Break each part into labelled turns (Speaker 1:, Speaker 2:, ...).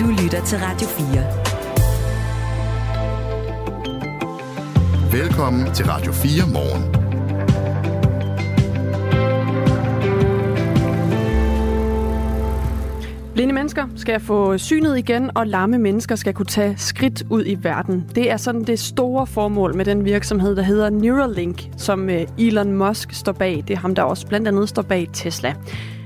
Speaker 1: Du lytter til Radio 4.
Speaker 2: Velkommen til Radio 4 morgen.
Speaker 3: Blinde mennesker skal få synet igen, og lamme mennesker skal kunne tage skridt ud i verden. Det er sådan det store formål med den virksomhed, der hedder Neuralink, som øh, Elon Musk står bag. Det er ham, der også blandt andet står bag Tesla.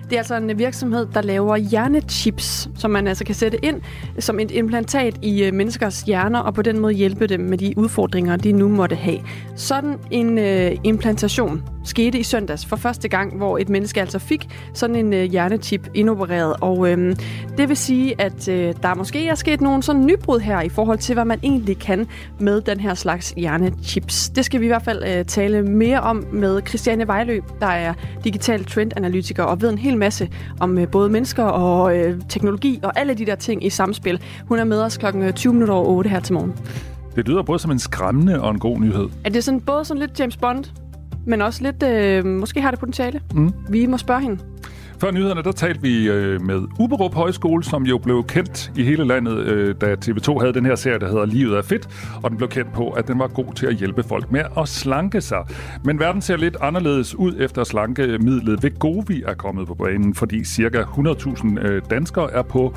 Speaker 3: Det er altså en virksomhed, der laver hjernechips, som man altså kan sætte ind som et implantat i øh, menneskers hjerner, og på den måde hjælpe dem med de udfordringer, de nu måtte have. Sådan en øh, implantation skete i søndags for første gang, hvor et menneske altså fik sådan en øh, hjernechip indopereret. Og øh, det vil sige, at øh, der måske er sket nogle sådan nybrud her i forhold til, hvad man egentlig kan med den her slags hjernechips. Det skal vi i hvert fald øh, tale mere om med Christiane Vejløb, der er digital trendanalytiker og ved en hel masse om øh, både mennesker og øh, teknologi og alle de der ting i samspil. Hun er med os klokken 20 øh, minutter over 8 her til morgen.
Speaker 4: Det lyder både som en skræmmende og en god nyhed.
Speaker 3: Er det sådan både sådan lidt James Bond, men også lidt, øh, måske har det potentiale. Mm. Vi må spørge hende.
Speaker 4: Før nyhederne, der talte vi øh, med Uberup Højskole, som jo blev kendt i hele landet, øh, da TV2 havde den her serie, der hedder Livet er fedt, og den blev kendt på, at den var god til at hjælpe folk med at slanke sig. Men verden ser lidt anderledes ud efter slankemidlet Vegovi er kommet på banen, fordi cirka 100.000 øh, danskere er på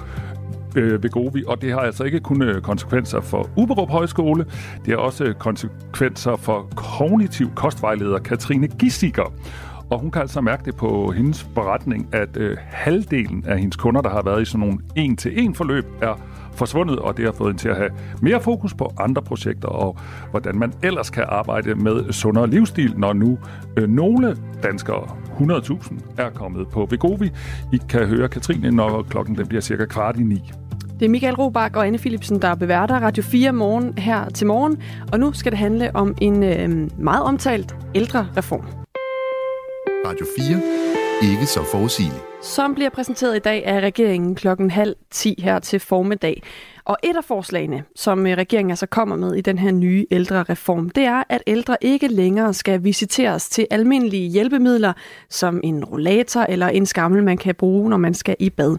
Speaker 4: øh, Vegovi, og det har altså ikke kun øh, konsekvenser for Uberup Højskole, det har også øh, konsekvenser for kognitiv kostvejleder Katrine Gissiker. Og hun kan altså mærke det på hendes beretning, at øh, halvdelen af hendes kunder, der har været i sådan nogle en-til-en forløb, er forsvundet, og det har fået hende til at have mere fokus på andre projekter, og hvordan man ellers kan arbejde med sundere livsstil, når nu øh, nogle danskere, 100.000, er kommet på Vegovi. I kan høre Katrine, når klokken den bliver cirka kvart i ni.
Speaker 3: Det er Michael Robach og Anne Philipsen, der beværter Radio 4 morgen her til morgen. Og nu skal det handle om en øh, meget omtalt ældre reform.
Speaker 2: Radio 4. Ikke så forudsigeligt.
Speaker 3: Som bliver præsenteret i dag af regeringen klokken halv 10 her til formiddag. Og et af forslagene, som øh, regeringen altså kommer med i den her nye ældre reform, det er, at ældre ikke længere skal visiteres til almindelige hjælpemidler, som en rollator eller en skammel, man kan bruge, når man skal i bad.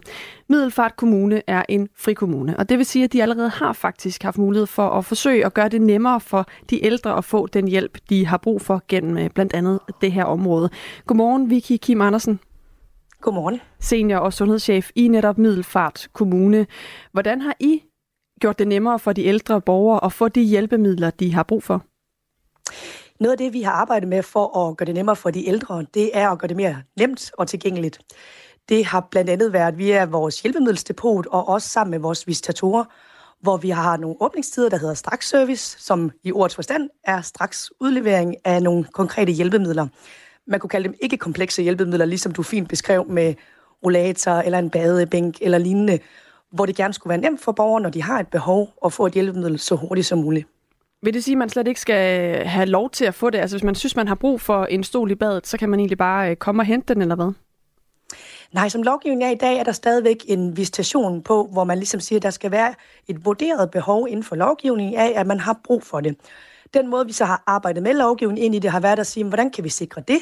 Speaker 3: Middelfart Kommune er en frikommune, og det vil sige, at de allerede har faktisk haft mulighed for at forsøge at gøre det nemmere for de ældre at få den hjælp, de har brug for gennem øh, blandt andet det her område. Godmorgen, Vicky Kim Andersen.
Speaker 5: Godmorgen.
Speaker 3: Senior og sundhedschef i netop Middelfart Kommune. Hvordan har I gjort det nemmere for de ældre borgere at få de hjælpemidler, de har brug for?
Speaker 5: Noget af det, vi har arbejdet med for at gøre det nemmere for de ældre, det er at gøre det mere nemt og tilgængeligt. Det har blandt andet været via vores hjælpemiddelsdepot og også sammen med vores visitatorer, hvor vi har nogle åbningstider, der hedder straks service, som i ordets forstand er straks udlevering af nogle konkrete hjælpemidler. Man kunne kalde dem ikke komplekse hjælpemidler, ligesom du fint beskrev med rollator eller en badebænk eller lignende, hvor det gerne skulle være nemt for borgere, når de har et behov, at få et hjælpemiddel så hurtigt som muligt.
Speaker 3: Vil det sige, at man slet ikke skal have lov til at få det? Altså hvis man synes, man har brug for en stol i badet, så kan man egentlig bare øh, komme og hente den, eller hvad?
Speaker 5: Nej, som lovgivningen er i dag, er der stadigvæk en visitation på, hvor man ligesom siger, at der skal være et vurderet behov inden for lovgivningen af, at man har brug for det. Den måde, vi så har arbejdet med lovgivningen ind i det, har været at sige, hvordan kan vi sikre det?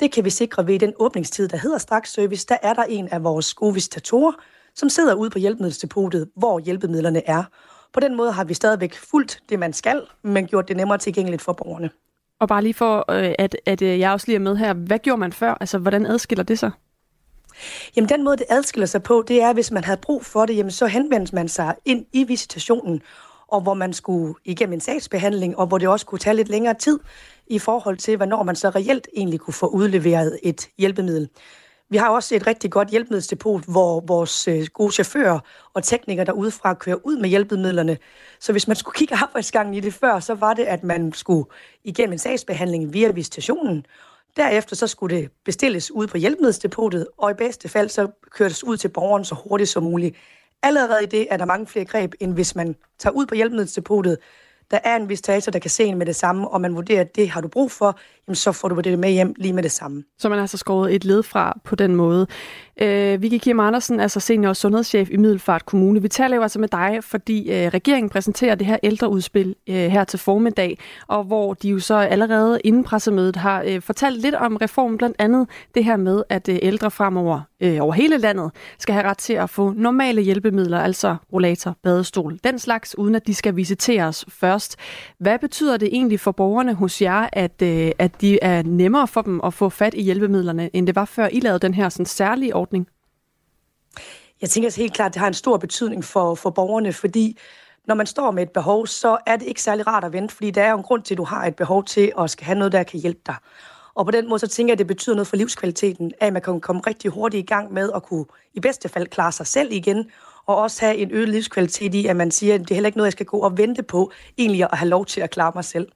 Speaker 5: Det kan vi sikre ved den åbningstid, der hedder straks service. Der er der en af vores gode visitatorer, som sidder ude på hjælpemiddelsdepotet, hvor hjælpemidlerne er. På den måde har vi stadigvæk fuldt det, man skal, men gjort det nemmere tilgængeligt for borgerne.
Speaker 3: Og bare lige for, øh, at, at øh, jeg også lige er med her, hvad gjorde man før? Altså, hvordan adskiller det sig?
Speaker 5: Jamen, den måde, det adskiller sig på, det er, hvis man havde brug for det, jamen, så henvendte man sig ind i visitationen, og hvor man skulle igennem en sagsbehandling, og hvor det også kunne tage lidt længere tid i forhold til, hvornår man så reelt egentlig kunne få udleveret et hjælpemiddel. Vi har også et rigtig godt hjælpemiddelsdepot, hvor vores øh, gode chauffører og teknikere derudefra kører ud med hjælpemidlerne. Så hvis man skulle kigge arbejdsgangen i det før, så var det, at man skulle igennem en sagsbehandling via visitationen. Derefter så skulle det bestilles ud på hjælpemiddelsdepotet, og i bedste fald så kørtes ud til borgeren så hurtigt som muligt. Allerede i det er der mange flere greb, end hvis man tager ud på hjælpemiddelsdepotet, der er en visitator, der kan se en med det samme, og man vurderer, at det har du brug for, jamen så får du det med hjem lige med det samme.
Speaker 3: Så man har så skåret et led fra på den måde. Øh, Vicky Kim Andersen, altså senior sundhedschef i Middelfart Kommune. Vi taler jo altså med dig, fordi øh, regeringen præsenterer det her ældreudspil øh, her til formiddag, og hvor de jo så allerede inden pressemødet har øh, fortalt lidt om reformen, blandt andet det her med, at øh, ældre fremover øh, over hele landet skal have ret til at få normale hjælpemidler, altså rollator, badestol, den slags, uden at de skal visiteres først. Hvad betyder det egentlig for borgerne hos jer, at, øh, at de er nemmere for dem at få fat i hjælpemidlerne, end det var før I lavede den her sådan, særlige ordning?
Speaker 5: Jeg tænker helt klart, at det har en stor betydning for, for borgerne, fordi når man står med et behov, så er det ikke særlig rart at vente, fordi der er jo en grund til, at du har et behov til at skal have noget, der kan hjælpe dig. Og på den måde, så tænker jeg, at det betyder noget for livskvaliteten, at man kan komme rigtig hurtigt i gang med at kunne i bedste fald klare sig selv igen, og også have en øget livskvalitet i, at man siger, at det er heller ikke noget, jeg skal gå og vente på, egentlig at have lov til at klare mig selv.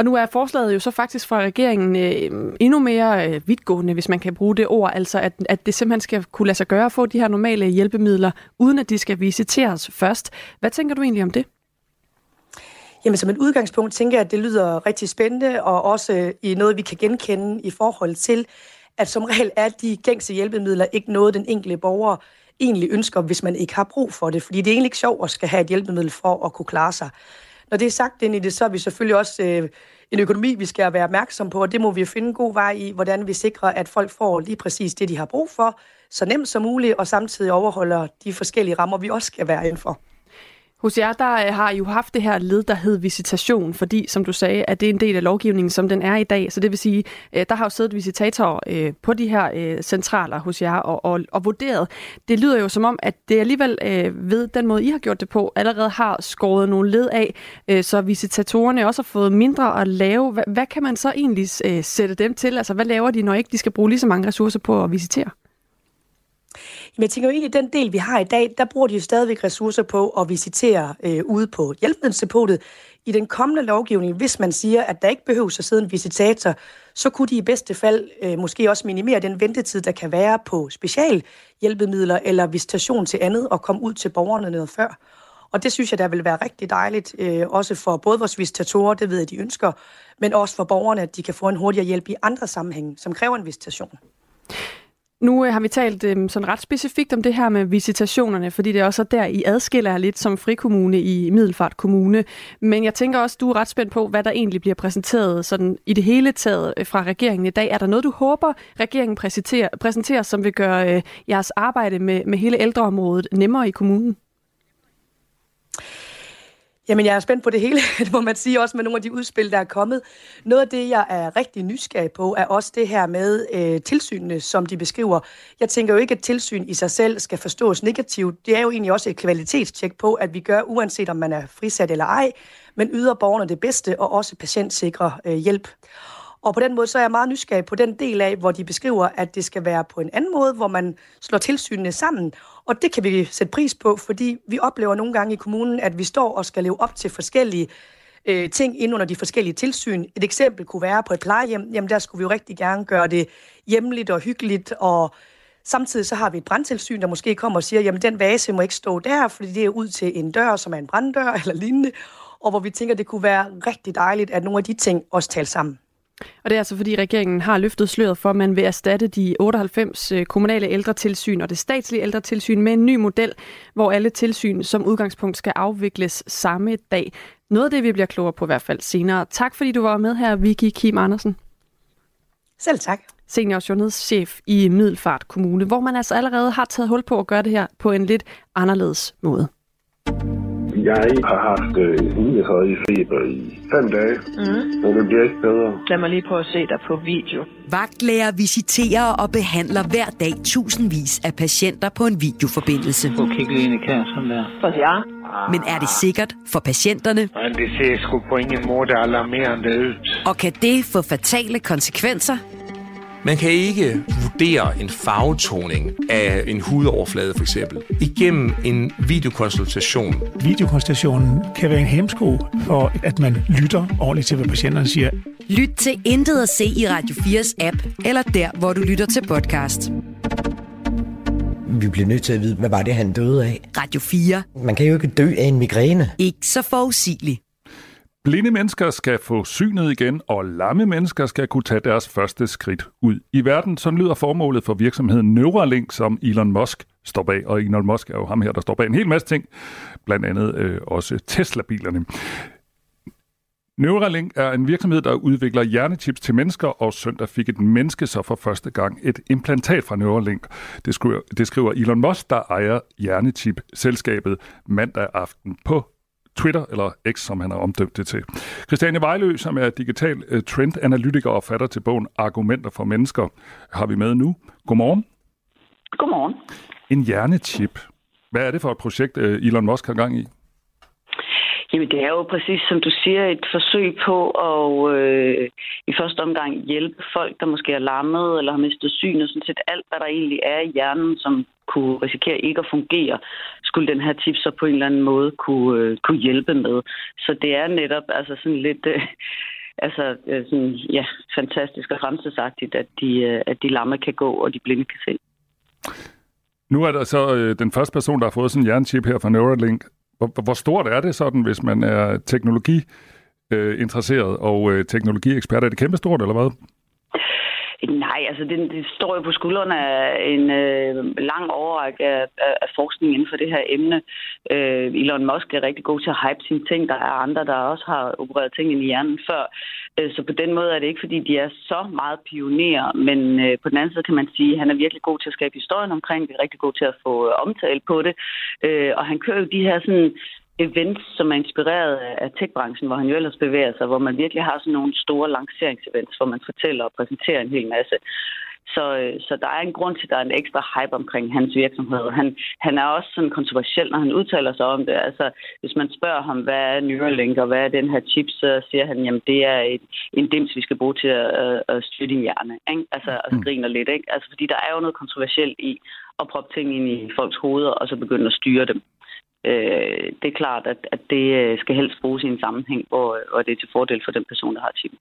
Speaker 3: Og nu er forslaget jo så faktisk fra regeringen øh, endnu mere øh, vidtgående, hvis man kan bruge det ord, altså at, at det simpelthen skal kunne lade sig gøre at få de her normale hjælpemidler, uden at de skal visiteres først. Hvad tænker du egentlig om det?
Speaker 5: Jamen som et udgangspunkt tænker jeg, at det lyder rigtig spændende, og også øh, i noget, vi kan genkende i forhold til, at som regel er de gængse hjælpemidler ikke noget, den enkelte borger egentlig ønsker, hvis man ikke har brug for det. Fordi det er egentlig ikke sjovt at skal have et hjælpemiddel for at kunne klare sig. Når det er sagt ind i det, så er vi selvfølgelig også øh, en økonomi, vi skal være opmærksom på, og det må vi finde en god vej i, hvordan vi sikrer, at folk får lige præcis det, de har brug for, så nemt som muligt, og samtidig overholder de forskellige rammer, vi også skal være indenfor.
Speaker 3: Hos jer, der øh, har I jo haft det her led, der hed visitation, fordi, som du sagde, at det er en del af lovgivningen, som den er i dag. Så det vil sige, øh, der har jo siddet visitatorer øh, på de her centraler hos jer og, og, og vurderet. Det lyder jo som om, at det alligevel ved den måde, I har gjort det på, allerede har skåret nogle led af, så visitatorerne også har fået mindre at lave. Hvad kan man så egentlig sætte dem til? Altså, hvad laver de, når ikke de skal bruge lige så mange ressourcer på at visitere?
Speaker 5: Jamen, jeg tænker jo egentlig, at den del, vi har i dag, der bruger de jo stadigvæk ressourcer på at visitere øh, ude på hjælpemiddeldepotet. I den kommende lovgivning, hvis man siger, at der ikke behøves at sidde en visitator, så kunne de i bedste fald øh, måske også minimere den ventetid, der kan være på special hjælpemidler eller visitation til andet og komme ud til borgerne noget før. Og det synes jeg, der vil være rigtig dejligt, øh, også for både vores visitatorer, det ved jeg, de ønsker, men også for borgerne, at de kan få en hurtigere hjælp i andre sammenhænge, som kræver en visitation.
Speaker 3: Nu øh, har vi talt øh, sådan ret specifikt om det her med visitationerne, fordi det er også der, I adskiller lidt som frikommune i Middelfart Kommune. Men jeg tænker også, du er ret spændt på, hvad der egentlig bliver præsenteret sådan i det hele taget øh, fra regeringen i dag. Er der noget, du håber, regeringen præsenterer, præsenterer som vil gøre øh, jeres arbejde med, med hele ældreområdet nemmere i kommunen?
Speaker 5: Jamen, jeg er spændt på det hele, det må man sige, også med nogle af de udspil, der er kommet. Noget af det, jeg er rigtig nysgerrig på, er også det her med øh, tilsynene, som de beskriver. Jeg tænker jo ikke, at tilsyn i sig selv skal forstås negativt. Det er jo egentlig også et kvalitetstjek på, at vi gør, uanset om man er frisat eller ej, men yder borgerne det bedste og også patientsikre øh, hjælp. Og på den måde så er jeg meget nysgerrig på den del af, hvor de beskriver, at det skal være på en anden måde, hvor man slår tilsynene sammen. Og det kan vi sætte pris på, fordi vi oplever nogle gange i kommunen, at vi står og skal leve op til forskellige øh, ting ind under de forskellige tilsyn. Et eksempel kunne være på et plejehjem. Jamen der skulle vi jo rigtig gerne gøre det hjemligt og hyggeligt og Samtidig så har vi et brandtilsyn, der måske kommer og siger, jamen den vase må ikke stå der, fordi det er ud til en dør, som er en branddør eller lignende, og hvor vi tænker, det kunne være rigtig dejligt, at nogle af de ting også taler sammen.
Speaker 3: Og det er altså fordi regeringen har løftet sløret for, at man vil erstatte de 98 øh, kommunale ældretilsyn og det statslige ældretilsyn med en ny model, hvor alle tilsyn som udgangspunkt skal afvikles samme dag. Noget af det, vi bliver klogere på i hvert fald senere. Tak fordi du var med her, Vicky Kim Andersen.
Speaker 5: Selv tak.
Speaker 3: Senior sundhedschef i Middelfart Kommune, hvor man altså allerede har taget hul på at gøre det her på en lidt anderledes måde.
Speaker 1: Jeg har haft øh, feber i fem dage, mm. og det bliver ikke bedre.
Speaker 6: Lad mig lige prøve at se dig på video.
Speaker 7: Vagtlæger visiterer og behandler hver dag tusindvis af patienter på en videoforbindelse.
Speaker 8: Prøv at kigge lige ind i kassen der.
Speaker 6: For ja.
Speaker 7: Men er det sikkert for patienterne?
Speaker 8: Men det ser sgu på ingen måde alarmerende ud.
Speaker 7: Og kan det få fatale konsekvenser?
Speaker 9: Man kan ikke vurdere en farvetoning af en hudoverflade for eksempel igennem en videokonsultation.
Speaker 10: Videokonsultationen kan være en hemsko for, at man lytter ordentligt til, hvad patienterne siger.
Speaker 7: Lyt til Intet at se i Radio 4's app, eller der, hvor du lytter til podcast.
Speaker 11: Vi bliver nødt til at vide, hvad var det, han døde af?
Speaker 7: Radio 4.
Speaker 11: Man kan jo ikke dø af en migræne.
Speaker 7: Ikke så forudsigeligt.
Speaker 4: Blinde mennesker skal få synet igen, og lamme mennesker skal kunne tage deres første skridt ud i verden. Sådan lyder formålet for virksomheden Neuralink, som Elon Musk står bag. Og Elon Musk er jo ham her, der står bag en hel masse ting, blandt andet øh, også Tesla-bilerne. Neuralink er en virksomhed, der udvikler hjernechips til mennesker, og søndag fik et menneske så for første gang et implantat fra Neuralink. Det skriver, det skriver Elon Musk, der ejer hjernechip-selskabet mandag aften på Twitter, eller X, som han har omdøbt det til. Christiane Vejlø, som er digital uh, trendanalytiker og fatter til bogen Argumenter for mennesker, har vi med nu. Godmorgen.
Speaker 6: Godmorgen.
Speaker 4: En hjernechip. Hvad er det for et projekt, uh, Elon Musk har gang i?
Speaker 6: Jamen, det er jo præcis som du siger, et forsøg på at øh, i første omgang hjælpe folk, der måske er lammet eller har mistet syn, og sådan set alt, hvad der egentlig er i hjernen, som kunne risikere ikke at fungere, skulle den her tip så på en eller anden måde kunne, øh, kunne hjælpe med. Så det er netop altså sådan lidt... Øh, altså øh, sådan, ja, fantastisk og fremtidsagtigt, at de, øh, at de lamme kan gå, og de blinde kan se.
Speaker 4: Nu er der så øh, den første person, der har fået sådan en jernchip her fra Neuralink. Hvor, hvor stort er det sådan, hvis man er teknologi øh, interesseret og øh, teknologiekspert? Er det kæmpestort, eller hvad?
Speaker 6: Nej, altså det, det står jo på skuldrene af en øh, lang overrække af, af, af forskning inden for det her emne. Øh, Elon Musk er rigtig god til at hype sine ting. Der er andre, der også har opereret ting ind i hjernen før. Øh, så på den måde er det ikke, fordi de er så meget pionerer, men øh, på den anden side kan man sige, at han er virkelig god til at skabe historien omkring det, er rigtig god til at få øh, omtale på det. Øh, og han kører jo de her sådan events, som er inspireret af tech-branchen, hvor han jo ellers bevæger sig, hvor man virkelig har sådan nogle store lanceringsevents, hvor man fortæller og præsenterer en hel masse. Så, øh, så der er en grund til, at der er en ekstra hype omkring hans virksomhed. Han, han er også sådan kontroversiel, når han udtaler sig om det. Altså, hvis man spørger ham, hvad er Neuralink, og hvad er den her chip, så siger han, jamen det er et, en dims, vi skal bruge til at, at styre din hjerne. Ikke? Altså, og mm. griner lidt. Ikke? Altså, fordi der er jo noget kontroversielt i at proppe ting ind i folks hoveder, og så begynde at styre dem øh, det er klart, at, at det øh, skal helst bruges i en sammenhæng, hvor, hvor det er til fordel for den person, der har chippen.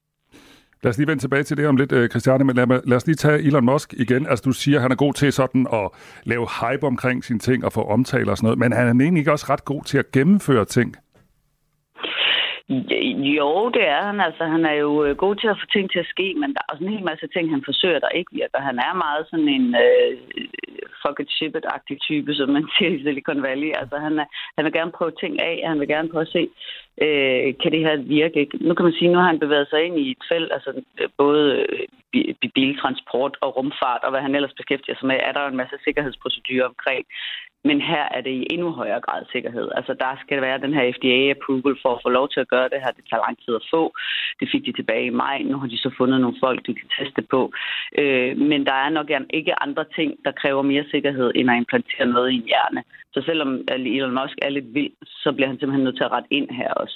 Speaker 4: Lad os lige vende tilbage til det om lidt, øh, Christiane, men lad, lad os lige tage Elon Musk igen. Altså, du siger, at han er god til sådan at lave hype omkring sine ting og få omtaler og sådan noget, men han er egentlig ikke også ret god til at gennemføre ting?
Speaker 6: Jo, det er han. Altså, han er jo øh, god til at få ting til at ske, men der er også en hel masse ting, han forsøger, der ikke virker. Han er meget sådan en øh, fuck it, ship it-agtig type, som man siger i Silicon Valley. Altså, han, er, han vil gerne prøve ting af, han vil gerne prøve at se, øh, kan det her virke? Nu kan man sige, nu har han bevæget sig ind i et felt, altså øh, både øh, biltransport og rumfart, og hvad han ellers beskæftiger sig med, er der en masse sikkerhedsprocedurer omkring. Men her er det i endnu højere grad sikkerhed. Altså der skal være den her FDA-approval for at få lov til at gøre det her. Det tager lang tid at få. Det fik de tilbage i maj. Nu har de så fundet nogle folk, de kan teste på. Øh, men der er nok ikke andre ting, der kræver mere sikkerhed, end at implantere noget i en hjerne. Så selvom Elon Musk er lidt vild, så bliver han simpelthen nødt til at rette ind her også.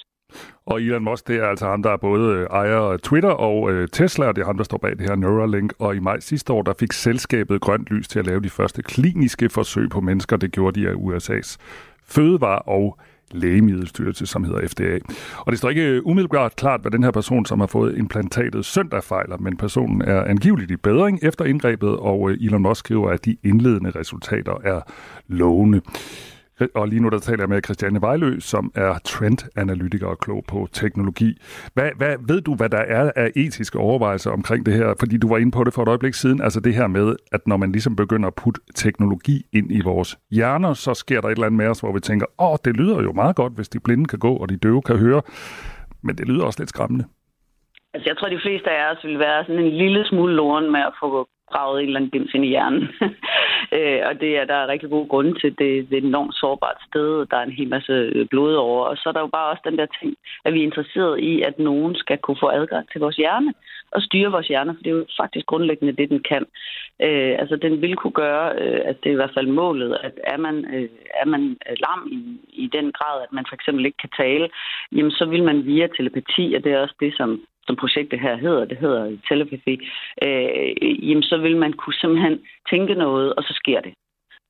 Speaker 4: Og Elon Musk, det er altså ham, der er både øh, ejer af Twitter og øh, Tesla, og det er ham, der står bag det her Neuralink. Og i maj sidste år, der fik selskabet grønt lys til at lave de første kliniske forsøg på mennesker. Det gjorde de af USA's fødevare- og lægemiddelstyrelse, som hedder FDA. Og det står ikke øh, umiddelbart klart, hvad den her person, som har fået implantatet søndag fejler, men personen er angiveligt i bedring efter indgrebet, og øh, Elon Musk skriver, at de indledende resultater er lovende. Og lige nu der taler jeg med Christiane Vejlø, som er trendanalytiker og klog på teknologi. Hvad, hvad, ved du, hvad der er af etiske overvejelser omkring det her? Fordi du var inde på det for et øjeblik siden. Altså det her med, at når man ligesom begynder at putte teknologi ind i vores hjerner, så sker der et eller andet med os, hvor vi tænker, åh, det lyder jo meget godt, hvis de blinde kan gå, og de døve kan høre. Men det lyder også lidt skræmmende.
Speaker 6: Altså, jeg tror, de fleste af os vil være sådan en lille smule loren med at få gravet en eller anden dims ind i hjernen. øh, og det er der er rigtig gode grunde til. Det, det er et enormt sårbart sted. Der er en hel masse øh, blod over. Og så er der jo bare også den der ting, at vi er interesseret i, at nogen skal kunne få adgang til vores hjerne og styre vores hjerne, for det er jo faktisk grundlæggende det, den kan. Øh, altså, den vil kunne gøre, øh, at det er i hvert fald målet, at er man, øh, er man lam i, i den grad, at man for eksempel ikke kan tale, jamen så vil man via telepati, og det er også det, som som projektet her hedder, det hedder telepathy, øh, jamen så vil man kunne simpelthen tænke noget, og så sker det.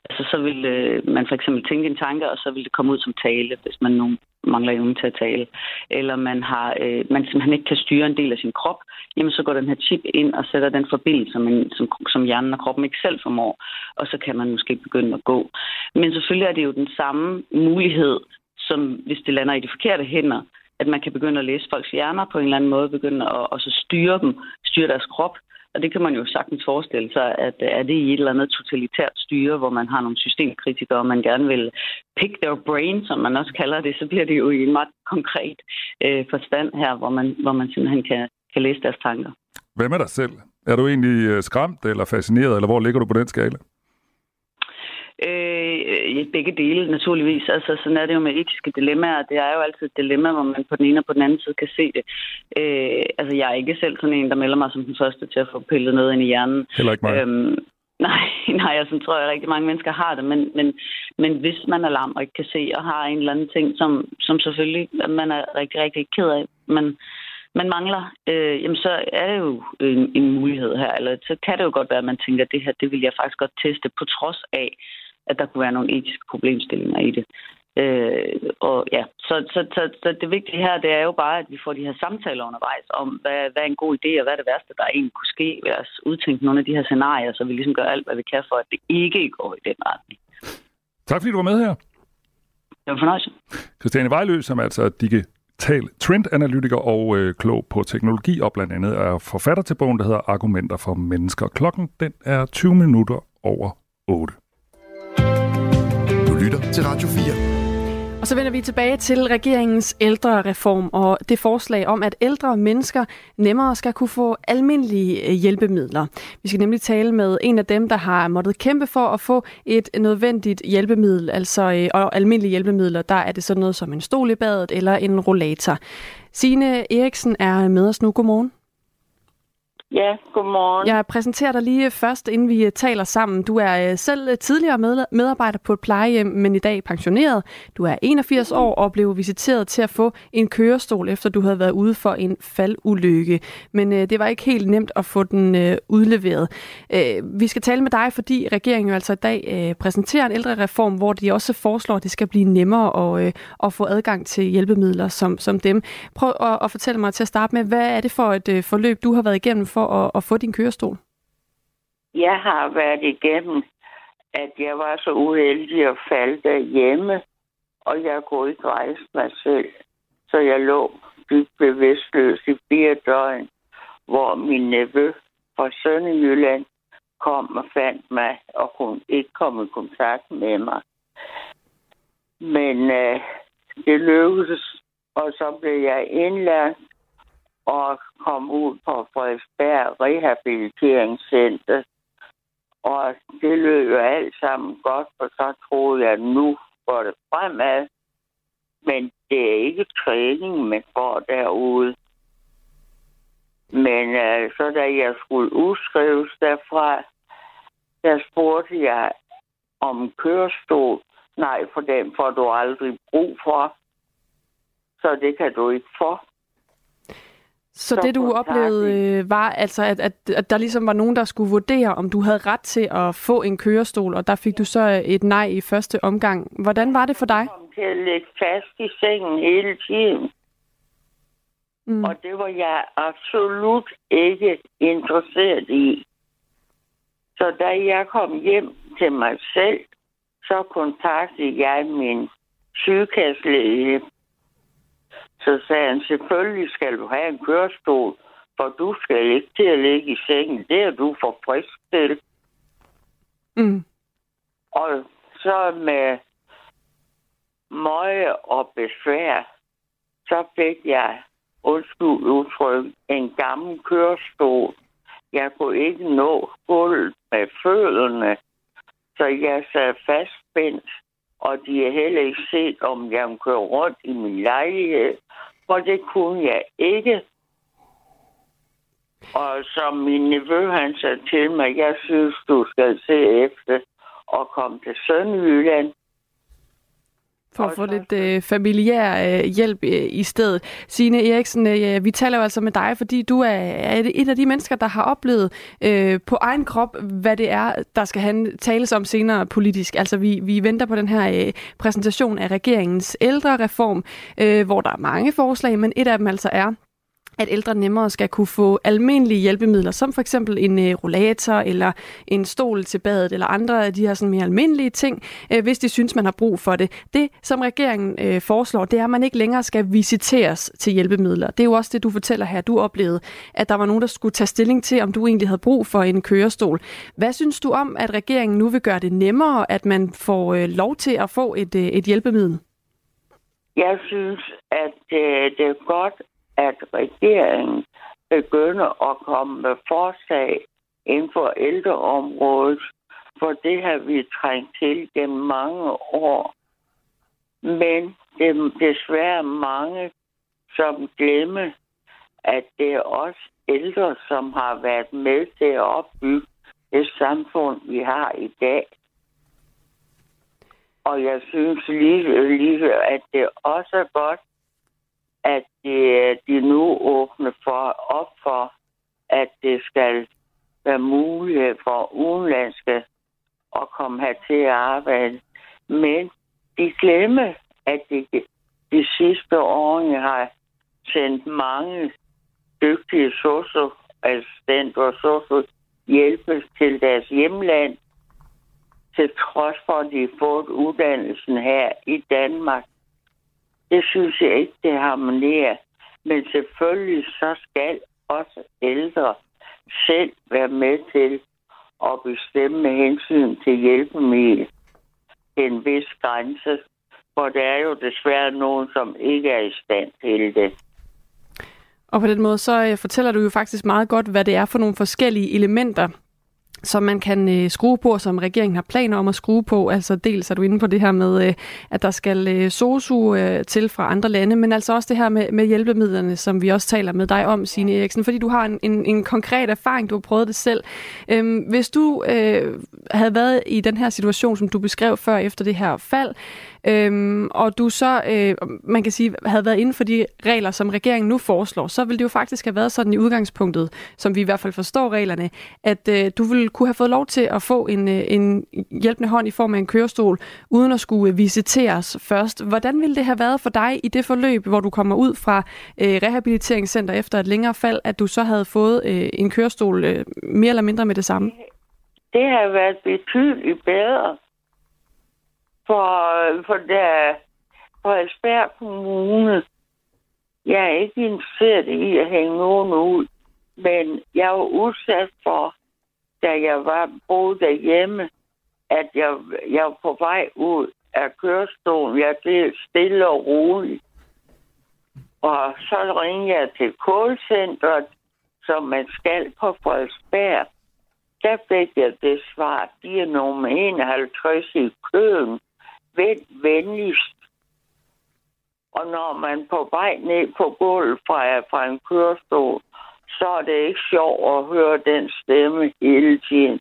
Speaker 6: Altså så vil øh, man for eksempel tænke en tanke, og så vil det komme ud som tale, hvis man nu mangler evnen til at tale. Eller man, har, øh, man simpelthen ikke kan styre en del af sin krop, jamen så går den her chip ind og sætter den forbindelse, som, en, som, som hjernen og kroppen ikke selv formår, og så kan man måske begynde at gå. Men selvfølgelig er det jo den samme mulighed, som hvis det lander i de forkerte hænder, at man kan begynde at læse folks hjerner på en eller anden måde, begynde at, og så styre dem, styre deres krop. Og det kan man jo sagtens forestille sig, at øh, er det i et eller andet totalitært styre, hvor man har nogle systemkritikere, og man gerne vil pick their brain, som man også kalder det, så bliver det jo i en meget konkret øh, forstand her, hvor man, hvor man simpelthen kan, kan læse deres tanker.
Speaker 4: Hvem er dig selv? Er du egentlig øh, skræmt eller fascineret, eller hvor ligger du på den skala?
Speaker 6: Øh, begge dele, naturligvis. Altså, sådan er det jo med etiske dilemmaer. Det er jo altid et dilemma, hvor man på den ene og på den anden side kan se det. Øh, altså, jeg er ikke selv sådan en, der melder mig som den første til at få pillet noget ind i hjernen.
Speaker 4: Heller ikke mig. Øhm,
Speaker 6: nej, nej, jeg tror, at rigtig mange mennesker har det. Men, men, men hvis man er lam og ikke kan se, og har en eller anden ting, som, som selvfølgelig man er rigtig, rigtig ked af, men man mangler, øh, jamen så er det jo en, en mulighed her. Eller så kan det jo godt være, at man tænker, at det her, det vil jeg faktisk godt teste, på trods af, at der kunne være nogle etiske problemstillinger i det. Øh, og ja, så, så, så, så det vigtige her, det er jo bare, at vi får de her samtaler undervejs om, hvad, hvad er en god idé, og hvad er det værste, der egentlig kunne ske. Lad os udtænke nogle af de her scenarier, så vi ligesom gør alt, hvad vi kan for, at det ikke går i den retning.
Speaker 4: Tak fordi du var med her.
Speaker 6: Det var fornøjelse.
Speaker 4: Christiane Vejlø, som er altså digital trendanalytiker og øh, klog på teknologi, og blandt andet er forfatter til bogen, der hedder Argumenter for mennesker. Klokken den er 20 minutter over 8
Speaker 2: lytter til Radio 4.
Speaker 3: Og så vender vi tilbage til regeringens ældrereform og det forslag om, at ældre mennesker nemmere skal kunne få almindelige øh, hjælpemidler. Vi skal nemlig tale med en af dem, der har måttet kæmpe for at få et nødvendigt hjælpemiddel, altså øh, og almindelige hjælpemidler. Der er det sådan noget som en stol i badet eller en rollator. Signe Eriksen er med os nu. Godmorgen.
Speaker 12: Ja, godmorgen.
Speaker 3: Jeg præsenterer dig lige først, inden vi øh, taler sammen. Du er øh, selv øh, tidligere medarbejder på et plejehjem, men i dag pensioneret. Du er 81 år og blev visiteret til at få en kørestol, efter du havde været ude for en faldulykke. Men det var ikke helt nemt at få den udleveret. Vi skal tale med dig, fordi regeringen jo altså i dag præsenterer en ældrereform, hvor de også foreslår, at det skal blive nemmere at, at få adgang til hjælpemidler som, som dem. Prøv at, at fortælle mig til at starte med, hvad er det for et forløb, du har været igennem for at, at få din kørestol?
Speaker 12: Jeg har været igennem, at jeg var så uheldig at falde derhjemme, og jeg kunne ikke rejse mig selv. Så jeg lå dybt bevidstløs i fire døgn, hvor min nevø fra Sønderjylland kom og fandt mig og kunne ikke komme i kontakt med mig. Men øh, det lykkedes, og så blev jeg indlagt og kom ud på Frederiksberg Rehabiliteringscenter. Og det lød jo alt sammen godt, og så troede jeg, at nu går det fremad. Men det er ikke træning, man får derude. Men øh, så da jeg skulle udskrives derfra, der spurgte jeg om kørestol. Nej, for den får du aldrig brug for. Så det kan du ikke få.
Speaker 3: Så, det, du oplevede, øh, var altså, at, at, at der ligesom var nogen, der skulle vurdere, om du havde ret til at få en kørestol, og der fik du så et nej i første omgang. Hvordan var det for dig? Jeg
Speaker 12: kom til at ligge fast i sengen hele tiden. Mm. Og det var jeg absolut ikke interesseret i. Så da jeg kom hjem til mig selv, så kontaktede jeg min sygekasselæge så sagde han, selvfølgelig skal du have en kørestol, for du skal ikke til at ligge i sengen. Det er du for frisk til. Mm. Og så med møje og besvær, så fik jeg, undskyld udtryk, en gammel kørestol. Jeg kunne ikke nå gulvet med fødderne, så jeg sad fastspændt og de har heller ikke set, om jeg kunne køre rundt i min lejlighed, for det kunne jeg ikke. Og som min nevø, han sagde til mig, jeg synes, du skal se efter og komme til Sønderjylland.
Speaker 3: For at få lidt øh, familiær øh, hjælp øh, i stedet. Signe Eriksen, øh, vi taler jo altså med dig, fordi du er, er et af de mennesker, der har oplevet øh, på egen krop, hvad det er, der skal han tales om senere politisk. Altså vi, vi venter på den her øh, præsentation af regeringens ældrereform, øh, hvor der er mange forslag, men et af dem altså er at ældre nemmere skal kunne få almindelige hjælpemidler, som for eksempel en øh, rollator eller en stol til badet eller andre af de her sådan mere almindelige ting, øh, hvis de synes, man har brug for det. Det, som regeringen øh, foreslår, det er, at man ikke længere skal visiteres til hjælpemidler. Det er jo også det, du fortæller her. Du oplevede, at der var nogen, der skulle tage stilling til, om du egentlig havde brug for en kørestol. Hvad synes du om, at regeringen nu vil gøre det nemmere, at man får øh, lov til at få et, øh, et hjælpemiddel?
Speaker 12: Jeg synes, at øh, det er godt, at regeringen begynder at komme med forslag inden for ældreområdet, for det har vi trængt til gennem mange år. Men det er desværre mange, som glemmer, at det er os ældre, som har været med til at opbygge det samfund, vi har i dag. Og jeg synes lige, lige at det også er godt, at de, de nu åbner for op for, at det skal være muligt for udenlandske at komme her til at arbejde. Men de glemmer, at de, de sidste år har sendt mange dygtige socioassistenter og sociohjælpe til deres hjemland, til trods for, at de har fået uddannelsen her i Danmark. Det synes jeg ikke, det harmonerer. Men selvfølgelig så skal også ældre selv være med til at bestemme med hensyn til hjælpemiddel til en vis grænse. For der er jo desværre nogen, som ikke er i stand til det.
Speaker 3: Og på den måde, så øh, fortæller du jo faktisk meget godt, hvad det er for nogle forskellige elementer, som man kan øh, skrue på, som regeringen har planer om at skrue på. Altså dels er du inde på det her med, øh, at der skal øh, SOSU øh, til fra andre lande, men altså også det her med, med hjælpemidlerne, som vi også taler med dig om, Signe Eriksen, fordi du har en, en, en konkret erfaring, du har prøvet det selv. Øhm, hvis du øh, havde været i den her situation, som du beskrev før efter det her fald, øhm, og du så, øh, man kan sige, havde været inden for de regler, som regeringen nu foreslår, så ville det jo faktisk have været sådan i udgangspunktet, som vi i hvert fald forstår reglerne, at øh, du ville kunne have fået lov til at få en, øh, en hjælpende hånd i form af en kørestol, uden at skulle visiteres først. Hvordan ville det have været for dig i det forløb, hvor du kommer ud fra øh, rehabiliteringscenter efter et længere fald, at du så havde fået øh, en kørestol øh, mere eller mindre med det samme?
Speaker 12: Det har været betydeligt bedre for, for, der, for Esbjerg Kommune. Jeg er ikke interesseret i at hænge nogen ud, men jeg var udsat for, da jeg var boet derhjemme, at jeg, jeg var på vej ud af kørestolen. Jeg blev stille og rolig. Og så ringede jeg til kålcentret, som man skal på Frederiksberg. Der fik jeg det svar, de er nummer 51 i køen. Vent venligst. Og når man på vej ned på gulvet fra, fra en kørestol, så er det ikke sjovt at høre den stemme hele tiden.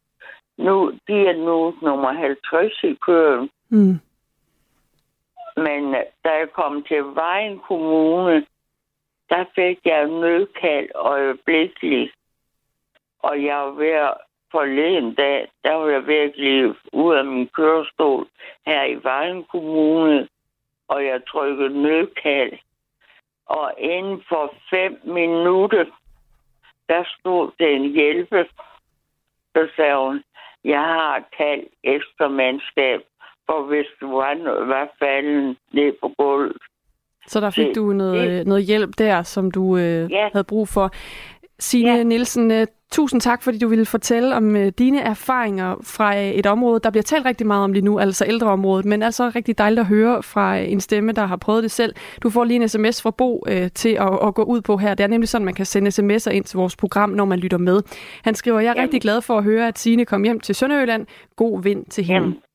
Speaker 12: Nu, de er nu nummer 50 i køen. Mm. Men da jeg kom til Vejen Kommune, der fik jeg nødkald øjeblikkeligt. Og jeg var ved forleden dag, der var jeg virkelig ud af min kørestol her i Vejen Kommune, og jeg trykkede nødkald. Og inden for fem minutter, der stod det en hjælpe. Så sagde hun, jeg har kaldt ekstra mandskab, for hvis du var, var falden ned på gulvet.
Speaker 3: Så der fik det, du noget, det, noget hjælp der, som du øh, ja. havde brug for. Signe ja. Nielsen, øh, tusind tak, fordi du ville fortælle om øh, dine erfaringer fra øh, et område, der bliver talt rigtig meget om lige nu, altså ældreområdet, men altså rigtig dejligt at høre fra en stemme, der har prøvet det selv. Du får lige en sms fra Bo øh, til at, at gå ud på her. Det er nemlig sådan, man kan sende sms'er ind til vores program, når man lytter med. Han skriver, jeg er Jamen. rigtig glad for at høre, at Signe kom hjem til Sønderjylland. God vind til hende. Jamen.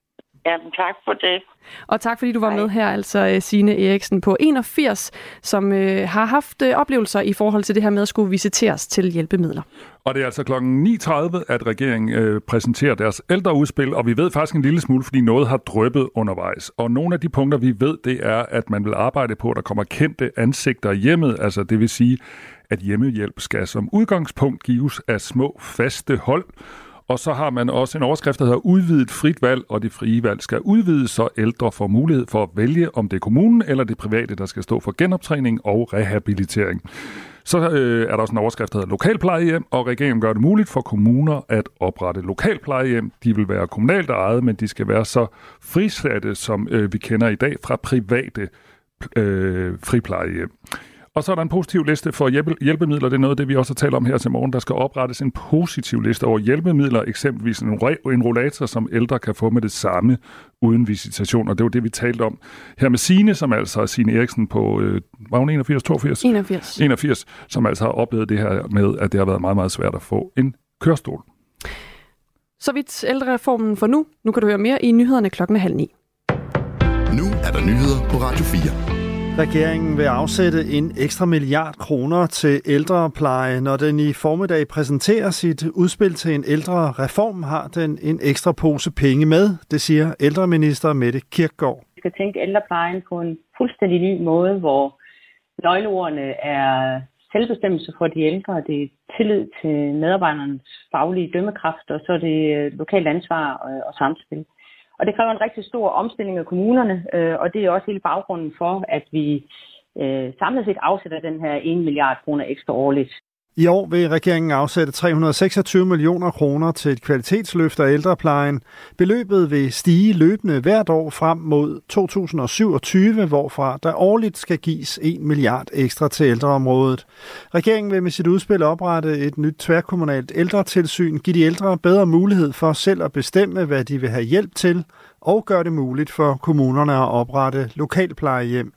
Speaker 12: Jamen, tak for det.
Speaker 3: Og tak fordi du var Hej. med her, altså øh, Signe Eriksen på 81, som øh, har haft øh, oplevelser i forhold til det her med at skulle visiteres til hjælpemidler.
Speaker 4: Og det er altså klokken 9.30, at regeringen øh, præsenterer deres ældreudspil, og vi ved faktisk en lille smule, fordi noget har drøbet undervejs. Og nogle af de punkter, vi ved, det er, at man vil arbejde på, at der kommer kendte ansigter hjemmet, altså det vil sige, at hjemmehjælp skal som udgangspunkt gives af små faste hold, og så har man også en overskrift, der hedder udvidet frit valg, og det frie valg skal udvides, så ældre får mulighed for at vælge, om det er kommunen eller det private, der skal stå for genoptræning og rehabilitering. Så øh, er der også en overskrift, der hedder lokalplejehjem, og regeringen gør det muligt for kommuner at oprette lokalplejehjem. De vil være kommunalt ejet, men de skal være så frisatte, som øh, vi kender i dag fra private øh, friplejehjem. Og så er der en positiv liste for hjælpe, hjælpemidler. Det er noget af det, vi også har talt om her til morgen. Der skal oprettes en positiv liste over hjælpemidler, eksempelvis en, en rollator, som ældre kan få med det samme uden visitation. Og det var det, vi talte om her med Sine, som altså er Signe Eriksen på, øh, var hun 81, 82?
Speaker 3: 81.
Speaker 4: 81, som altså har oplevet det her med, at det har været meget, meget svært at få en kørestol.
Speaker 3: Så vidt ældrereformen for nu. Nu kan du høre mere i nyhederne klokken halv ni.
Speaker 2: Nu er der nyheder på Radio 4.
Speaker 13: Regeringen vil afsætte en ekstra milliard kroner til ældrepleje. Når den i formiddag præsenterer sit udspil til en ældre reform, har den en ekstra pose penge med, det siger ældreminister Mette Kirkgaard.
Speaker 14: Vi skal tænke ældreplejen på en fuldstændig ny måde, hvor nøgleordene er selvbestemmelse for de ældre, det er tillid til medarbejdernes faglige dømmekraft, og så er det lokalt ansvar og samspil. Og det kræver en rigtig stor omstilling af kommunerne, øh, og det er også hele baggrunden for, at vi øh, samlet set afsætter den her 1 milliard kroner ekstra årligt.
Speaker 13: I år vil regeringen afsætte 326 millioner kroner til et kvalitetsløft af ældreplejen. Beløbet vil stige løbende hvert år frem mod 2027, hvorfra der årligt skal gives 1 milliard ekstra til ældreområdet. Regeringen vil med sit udspil oprette et nyt tværkommunalt ældretilsyn, give de ældre bedre mulighed for selv at bestemme, hvad de vil have hjælp til, og gøre det muligt for kommunerne at oprette lokalplejehjem.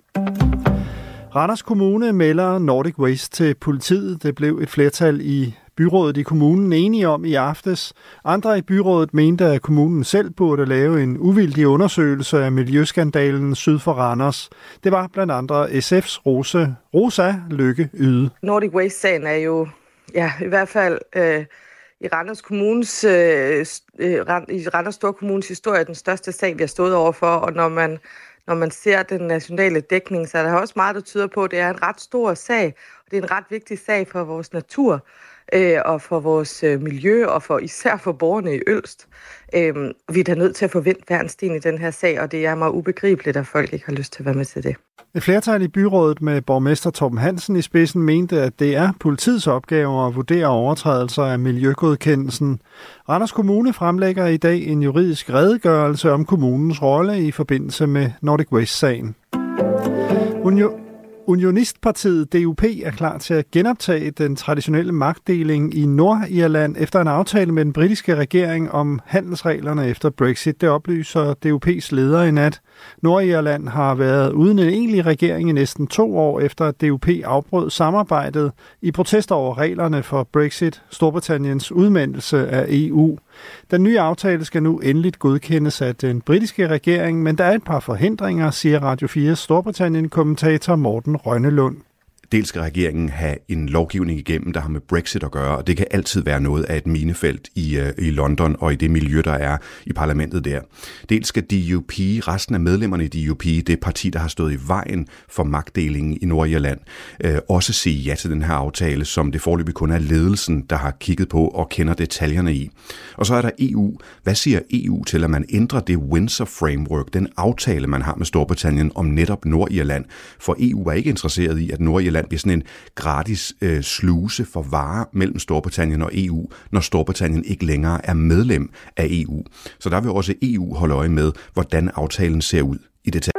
Speaker 13: Randers Kommune melder Nordic Waste til politiet. Det blev et flertal i byrådet i kommunen enige om i aftes. Andre i byrådet mente, at kommunen selv burde lave en uvildig undersøgelse af miljøskandalen syd for Randers. Det var blandt andre SF's Rose, Rosa Lykke Yde.
Speaker 15: Nordic Waste-sagen er jo ja, i hvert fald øh, i Randers Kommunes, øh, øh i Randers Storkommunes historie den største sag, vi har stået overfor, og når man når man ser den nationale dækning, så er der også meget, der tyder på, at det er en ret stor sag, og det er en ret vigtig sag for vores natur øh, og for vores øh, miljø og for især for borgerne i Ølst. Øh, vi er da nødt til at forvente vendt sten i den her sag, og det er mig ubegribeligt, at folk ikke har lyst til at være med til det.
Speaker 13: Et flertal i byrådet med borgmester Torben Hansen i spidsen mente, at det er politiets opgave at vurdere overtrædelser af miljøgodkendelsen. Randers Kommune fremlægger i dag en juridisk redegørelse om kommunens rolle i forbindelse med Nordic Waste-sagen. Unionistpartiet DUP er klar til at genoptage den traditionelle magtdeling i Nordirland efter en aftale med den britiske regering om handelsreglerne efter Brexit. Det oplyser DUP's leder i nat. Nordirland har været uden en egentlig regering i næsten to år efter at DUP afbrød samarbejdet i protester over reglerne for Brexit, Storbritanniens udmeldelse af EU. Den nye aftale skal nu endeligt godkendes af den britiske regering, men der er et par forhindringer, siger Radio 4 Storbritannien-kommentator Morten Rønnelund.
Speaker 16: Dels skal regeringen have en lovgivning igennem, der har med Brexit at gøre, og det kan altid være noget af et minefelt i, øh, i London og i det miljø, der er i parlamentet der. Dels skal DUP, resten af medlemmerne i DUP, det parti, der har stået i vejen for magtdelingen i Nordirland, øh, også sige ja til den her aftale, som det forløbig kun er ledelsen, der har kigget på og kender detaljerne i. Og så er der EU. Hvad siger EU til, at man ændrer det Windsor Framework, den aftale, man har med Storbritannien om netop Nordirland? For EU er ikke interesseret i, at Nordirland Irland bliver sådan en gratis øh, sluse for varer mellem Storbritannien og EU, når Storbritannien ikke længere er medlem af EU. Så der vil også EU holde øje med, hvordan aftalen ser ud i detaljer.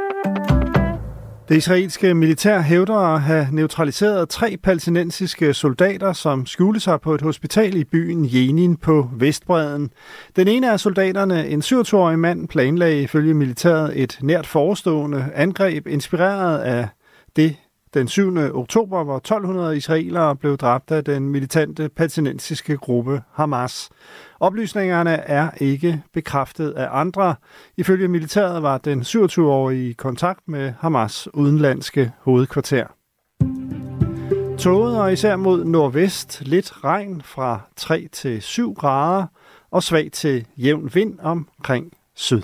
Speaker 13: Det israelske militær hævder at have neutraliseret tre palæstinensiske soldater, som skjulte sig på et hospital i byen Jenin på Vestbreden. Den ene af soldaterne, en 27-årig mand, planlagde ifølge militæret et nært forestående angreb, inspireret af det den 7. oktober, hvor 1200 israelere blev dræbt af den militante palæstinensiske gruppe Hamas. Oplysningerne er ikke bekræftet af andre. Ifølge militæret var den 27-årige i kontakt med Hamas udenlandske hovedkvarter. Toget og især mod nordvest lidt regn fra 3 til 7 grader og svag til jævn vind omkring syd.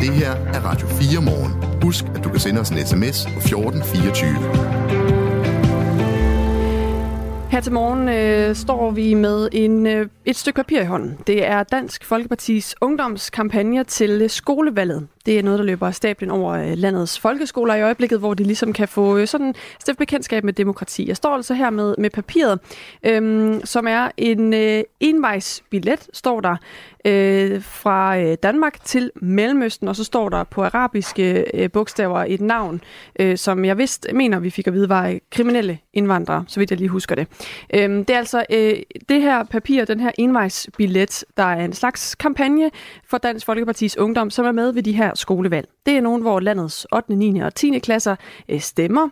Speaker 2: Det her er Radio 4 morgen. Husk, at du kan sende os en sms på 1424.
Speaker 3: Her til morgen øh, står vi med en, øh, et stykke papir i hånden. Det er Dansk Folkepartis ungdomskampagne til skolevalget. Det er noget, der løber af stablen over øh, landets folkeskoler i øjeblikket, hvor de ligesom kan få øh, sådan stift bekendtskab med demokrati. Jeg står altså her med, med papiret, øhm, som er en øh, envejsbillet, står der, øh, fra øh, Danmark til Mellemøsten, og så står der på arabiske øh, bogstaver et navn, øh, som jeg vidst mener, vi fik at vide, var øh, kriminelle indvandrere, så vidt jeg lige husker det. Øh, det er altså øh, det her papir, den her envejsbillet, der er en slags kampagne for Dansk Folkepartis Ungdom, som er med ved de her skolevalg. Det er nogen, hvor landets 8., 9. og 10. klasser øh, stemmer,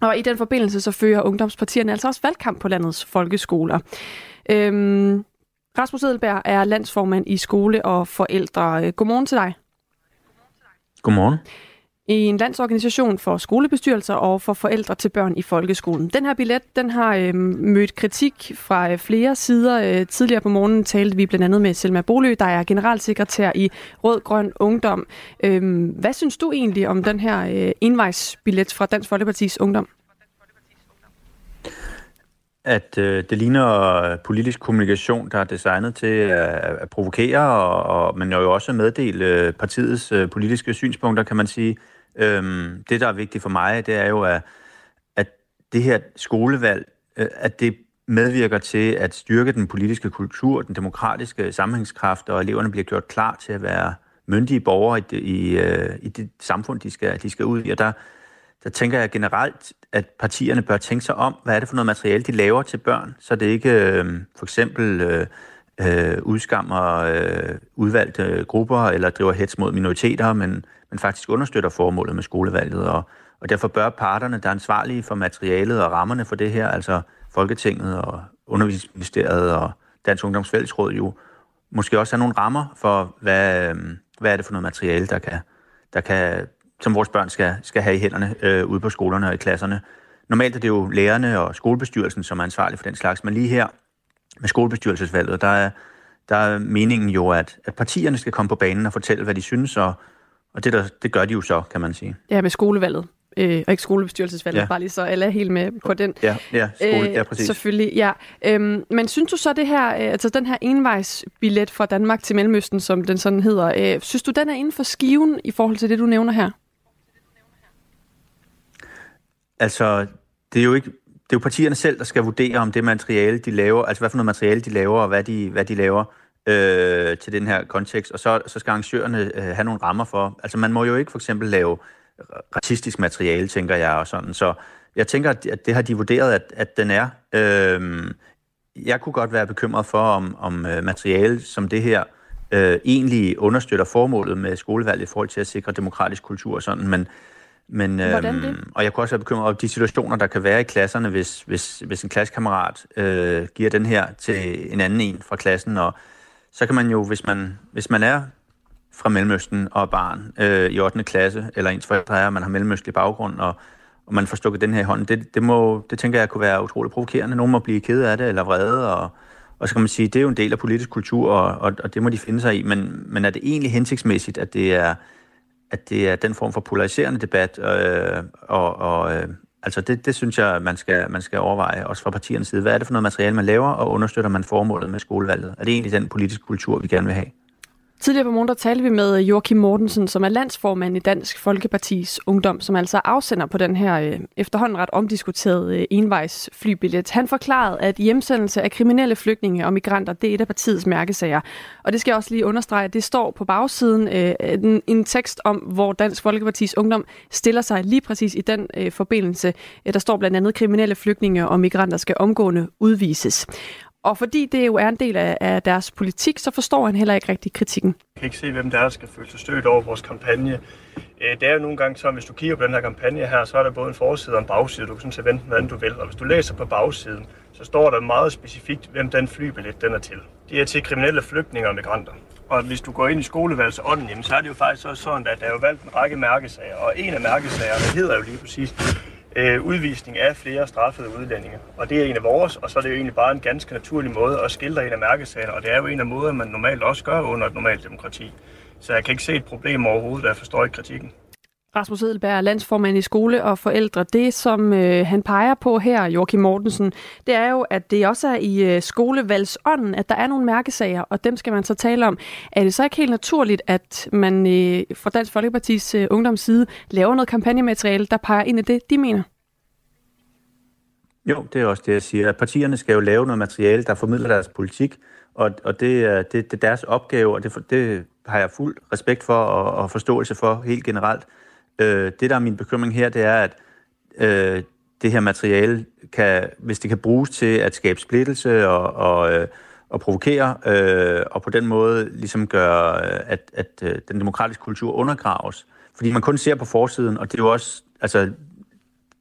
Speaker 3: og i den forbindelse så fører ungdomspartierne altså også valgkamp på landets folkeskoler. Øhm, Rasmus Edelberg er landsformand i Skole og Forældre. Øh, godmorgen til dig.
Speaker 17: Godmorgen.
Speaker 3: I en landsorganisation for skolebestyrelser og for forældre til børn i folkeskolen. Den her billet den har øh, mødt kritik fra øh, flere sider. Øh, tidligere på morgenen talte vi blandt andet med Selma Bolø, der er generalsekretær i Rød Grøn Ungdom. Øh, hvad synes du egentlig om den her øh, envejsbillet fra Dansk Folkepartis Ungdom?
Speaker 17: at øh, det ligner politisk kommunikation, der er designet til at, at provokere, og, og, men jo også meddele partiets øh, politiske synspunkter, kan man sige. Øhm, det, der er vigtigt for mig, det er jo, at, at det her skolevalg, øh, at det medvirker til at styrke den politiske kultur, den demokratiske sammenhængskraft, og eleverne bliver gjort klar til at være myndige borgere i det, i, øh, i det samfund, de skal, de skal ud i. Og der, der tænker jeg generelt, at partierne bør tænke sig om, hvad er det for noget materiale, de laver til børn, så det ikke øh, for eksempel øh, øh, udskammer øh, udvalgte grupper eller driver hets mod minoriteter, men, men faktisk understøtter formålet med skolevalget. Og, og derfor bør parterne, der er ansvarlige for materialet og rammerne for det her, altså Folketinget og Undervisningsministeriet og Dansk Ungdomsfællesråd jo, måske også have nogle rammer for, hvad, øh, hvad er det for noget materiale, der kan, der kan som vores børn skal, skal have i hænderne øh, ude på skolerne og i klasserne. Normalt er det jo lærerne og skolebestyrelsen, som er ansvarlige for den slags, men lige her med skolebestyrelsesvalget, der er, der er meningen jo, at, at partierne skal komme på banen og fortælle, hvad de synes, og, og det, der, det gør de jo så, kan man sige.
Speaker 3: Ja, med skolevalget. Øh, og ikke skolebestyrelsesvalget, ja. bare lige så alle er helt med på den.
Speaker 17: Ja, ja, skole, ja præcis.
Speaker 3: Selvfølgelig, ja. Øhm, men synes du så det her, øh, altså den her envejsbillet fra Danmark til Mellemøsten, som den sådan hedder, øh, synes du den er inden for skiven i forhold til det, du nævner her?
Speaker 17: Altså, det er jo ikke jo partierne selv, der skal vurdere, om det materiale, de laver, altså hvad for noget materiale de laver, og hvad de, hvad de laver øh, til den her kontekst, og så, så skal arrangørerne øh, have nogle rammer for. Altså man må jo ikke for eksempel lave racistisk materiale, tænker jeg, og sådan. Så jeg tænker, at det har de vurderet, at, at den er. Øh, jeg kunne godt være bekymret for, om, om øh, materiale som det her øh, egentlig understøtter formålet med skolevalget i forhold til at sikre demokratisk kultur og sådan, men men,
Speaker 3: Hvordan det?
Speaker 17: Øhm, og jeg kunne også være bekymret over de situationer, der kan være i klasserne, hvis, hvis, hvis en klassekammerat øh, giver den her til en anden en fra klassen. Og så kan man jo, hvis man, hvis man er fra Mellemøsten og er barn øh, i 8. klasse, eller ens forældre er, man har mellemøstlig baggrund, og, og man får stukket den her i hånden, det, det, må, det tænker jeg kunne være utroligt provokerende. Nogen må blive ked af det, eller vrede, og, og så kan man sige, det er jo en del af politisk kultur, og, og, og det må de finde sig i, men, men er det egentlig hensigtsmæssigt, at det er at det er den form for polariserende debat, øh, og, og øh, altså det, det synes jeg, man skal, man skal overveje, også fra partiernes side. Hvad er det for noget materiale, man laver, og understøtter man formålet med skolevalget? Er det egentlig den politiske kultur, vi gerne vil have?
Speaker 3: Tidligere på morgen, der talte vi med øh, Joachim Mortensen, som er landsformand i Dansk Folkepartis Ungdom, som altså afsender på den her øh, efterhånden ret omdiskuterede øh, envejs flybillet. Han forklarede, at hjemsendelse af kriminelle flygtninge og migranter, det er et af partiets mærkesager. Og det skal jeg også lige understrege, det står på bagsiden øh, en, en tekst om, hvor Dansk Folkepartis Ungdom stiller sig lige præcis i den øh, forbindelse. Øh, der står blandt andet, at kriminelle flygtninge og migranter skal omgående udvises. Og fordi det jo er en del af, af deres politik, så forstår han heller ikke rigtig kritikken.
Speaker 18: Jeg kan ikke se, hvem der, er, der skal føle sig stødt over vores kampagne. Øh, det er jo nogle gange så, hvis du kigger på den her kampagne her, så er der både en forside og en bagside. Du kan sådan set vente, hvordan du vil. Og hvis du læser på bagsiden, så står der meget specifikt, hvem den flybillet den er til. Det er til kriminelle flygtninge og migranter. Og hvis du går ind i skolevalgsånden, jamen, så er det jo faktisk også sådan, at der er jo valgt en række mærkesager. Og en af mærkesagerne hedder jo lige præcis øh, udvisning af flere straffede udlændinge. Og det er en af vores, og så er det jo egentlig bare en ganske naturlig måde at skildre en af mærkesagerne, og det er jo en af måderne, man normalt også gør under et normalt demokrati. Så jeg kan ikke se et problem overhovedet, og jeg forstår ikke kritikken.
Speaker 3: Rasmus Edelberg, landsformand i skole og forældre. Det, som øh, han peger på her, Joachim Mortensen, det er jo, at det også er i øh, skolevalgsånden, at der er nogle mærkesager, og dem skal man så tale om. Er det så ikke helt naturligt, at man øh, fra Dansk Folkepartis øh, ungdomsside laver noget kampagnemateriale, der peger ind i det, de mener?
Speaker 17: Jo, det er også det, jeg siger. Partierne skal jo lave noget materiale, der formidler deres politik, og, og det, er, det, det er deres opgave, og det, det har jeg fuld respekt for og, og forståelse for helt generelt. Øh, det, der er min bekymring her, det er, at øh, det her materiale, kan, hvis det kan bruges til at skabe splittelse og, og, øh, og provokere, øh, og på den måde ligesom gøre, at, at øh, den demokratiske kultur undergraves. Fordi man kun ser på forsiden, og det er jo også altså,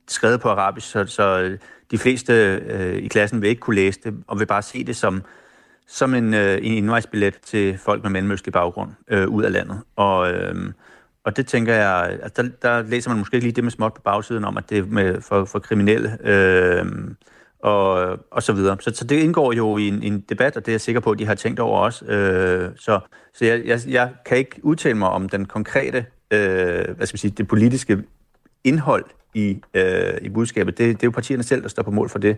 Speaker 17: skrevet på arabisk, så, så de fleste øh, i klassen vil ikke kunne læse det, og vil bare se det som, som en, øh, en indvejsbillet til folk med mellemøstlig baggrund øh, ud af landet. Og, øh, og det tænker jeg, altså der, der læser man måske ikke lige det med småt på bagsiden om, at det er med, for, for kriminelle øh, og, og så videre. Så, så det indgår jo i en, en debat, og det er jeg sikker på, at de har tænkt over også. Øh, så så jeg, jeg, jeg kan ikke udtale mig om den konkrete, øh, hvad skal man sige, det politiske indhold i, øh, i budskabet. Det, det er jo partierne selv, der står på mål for det.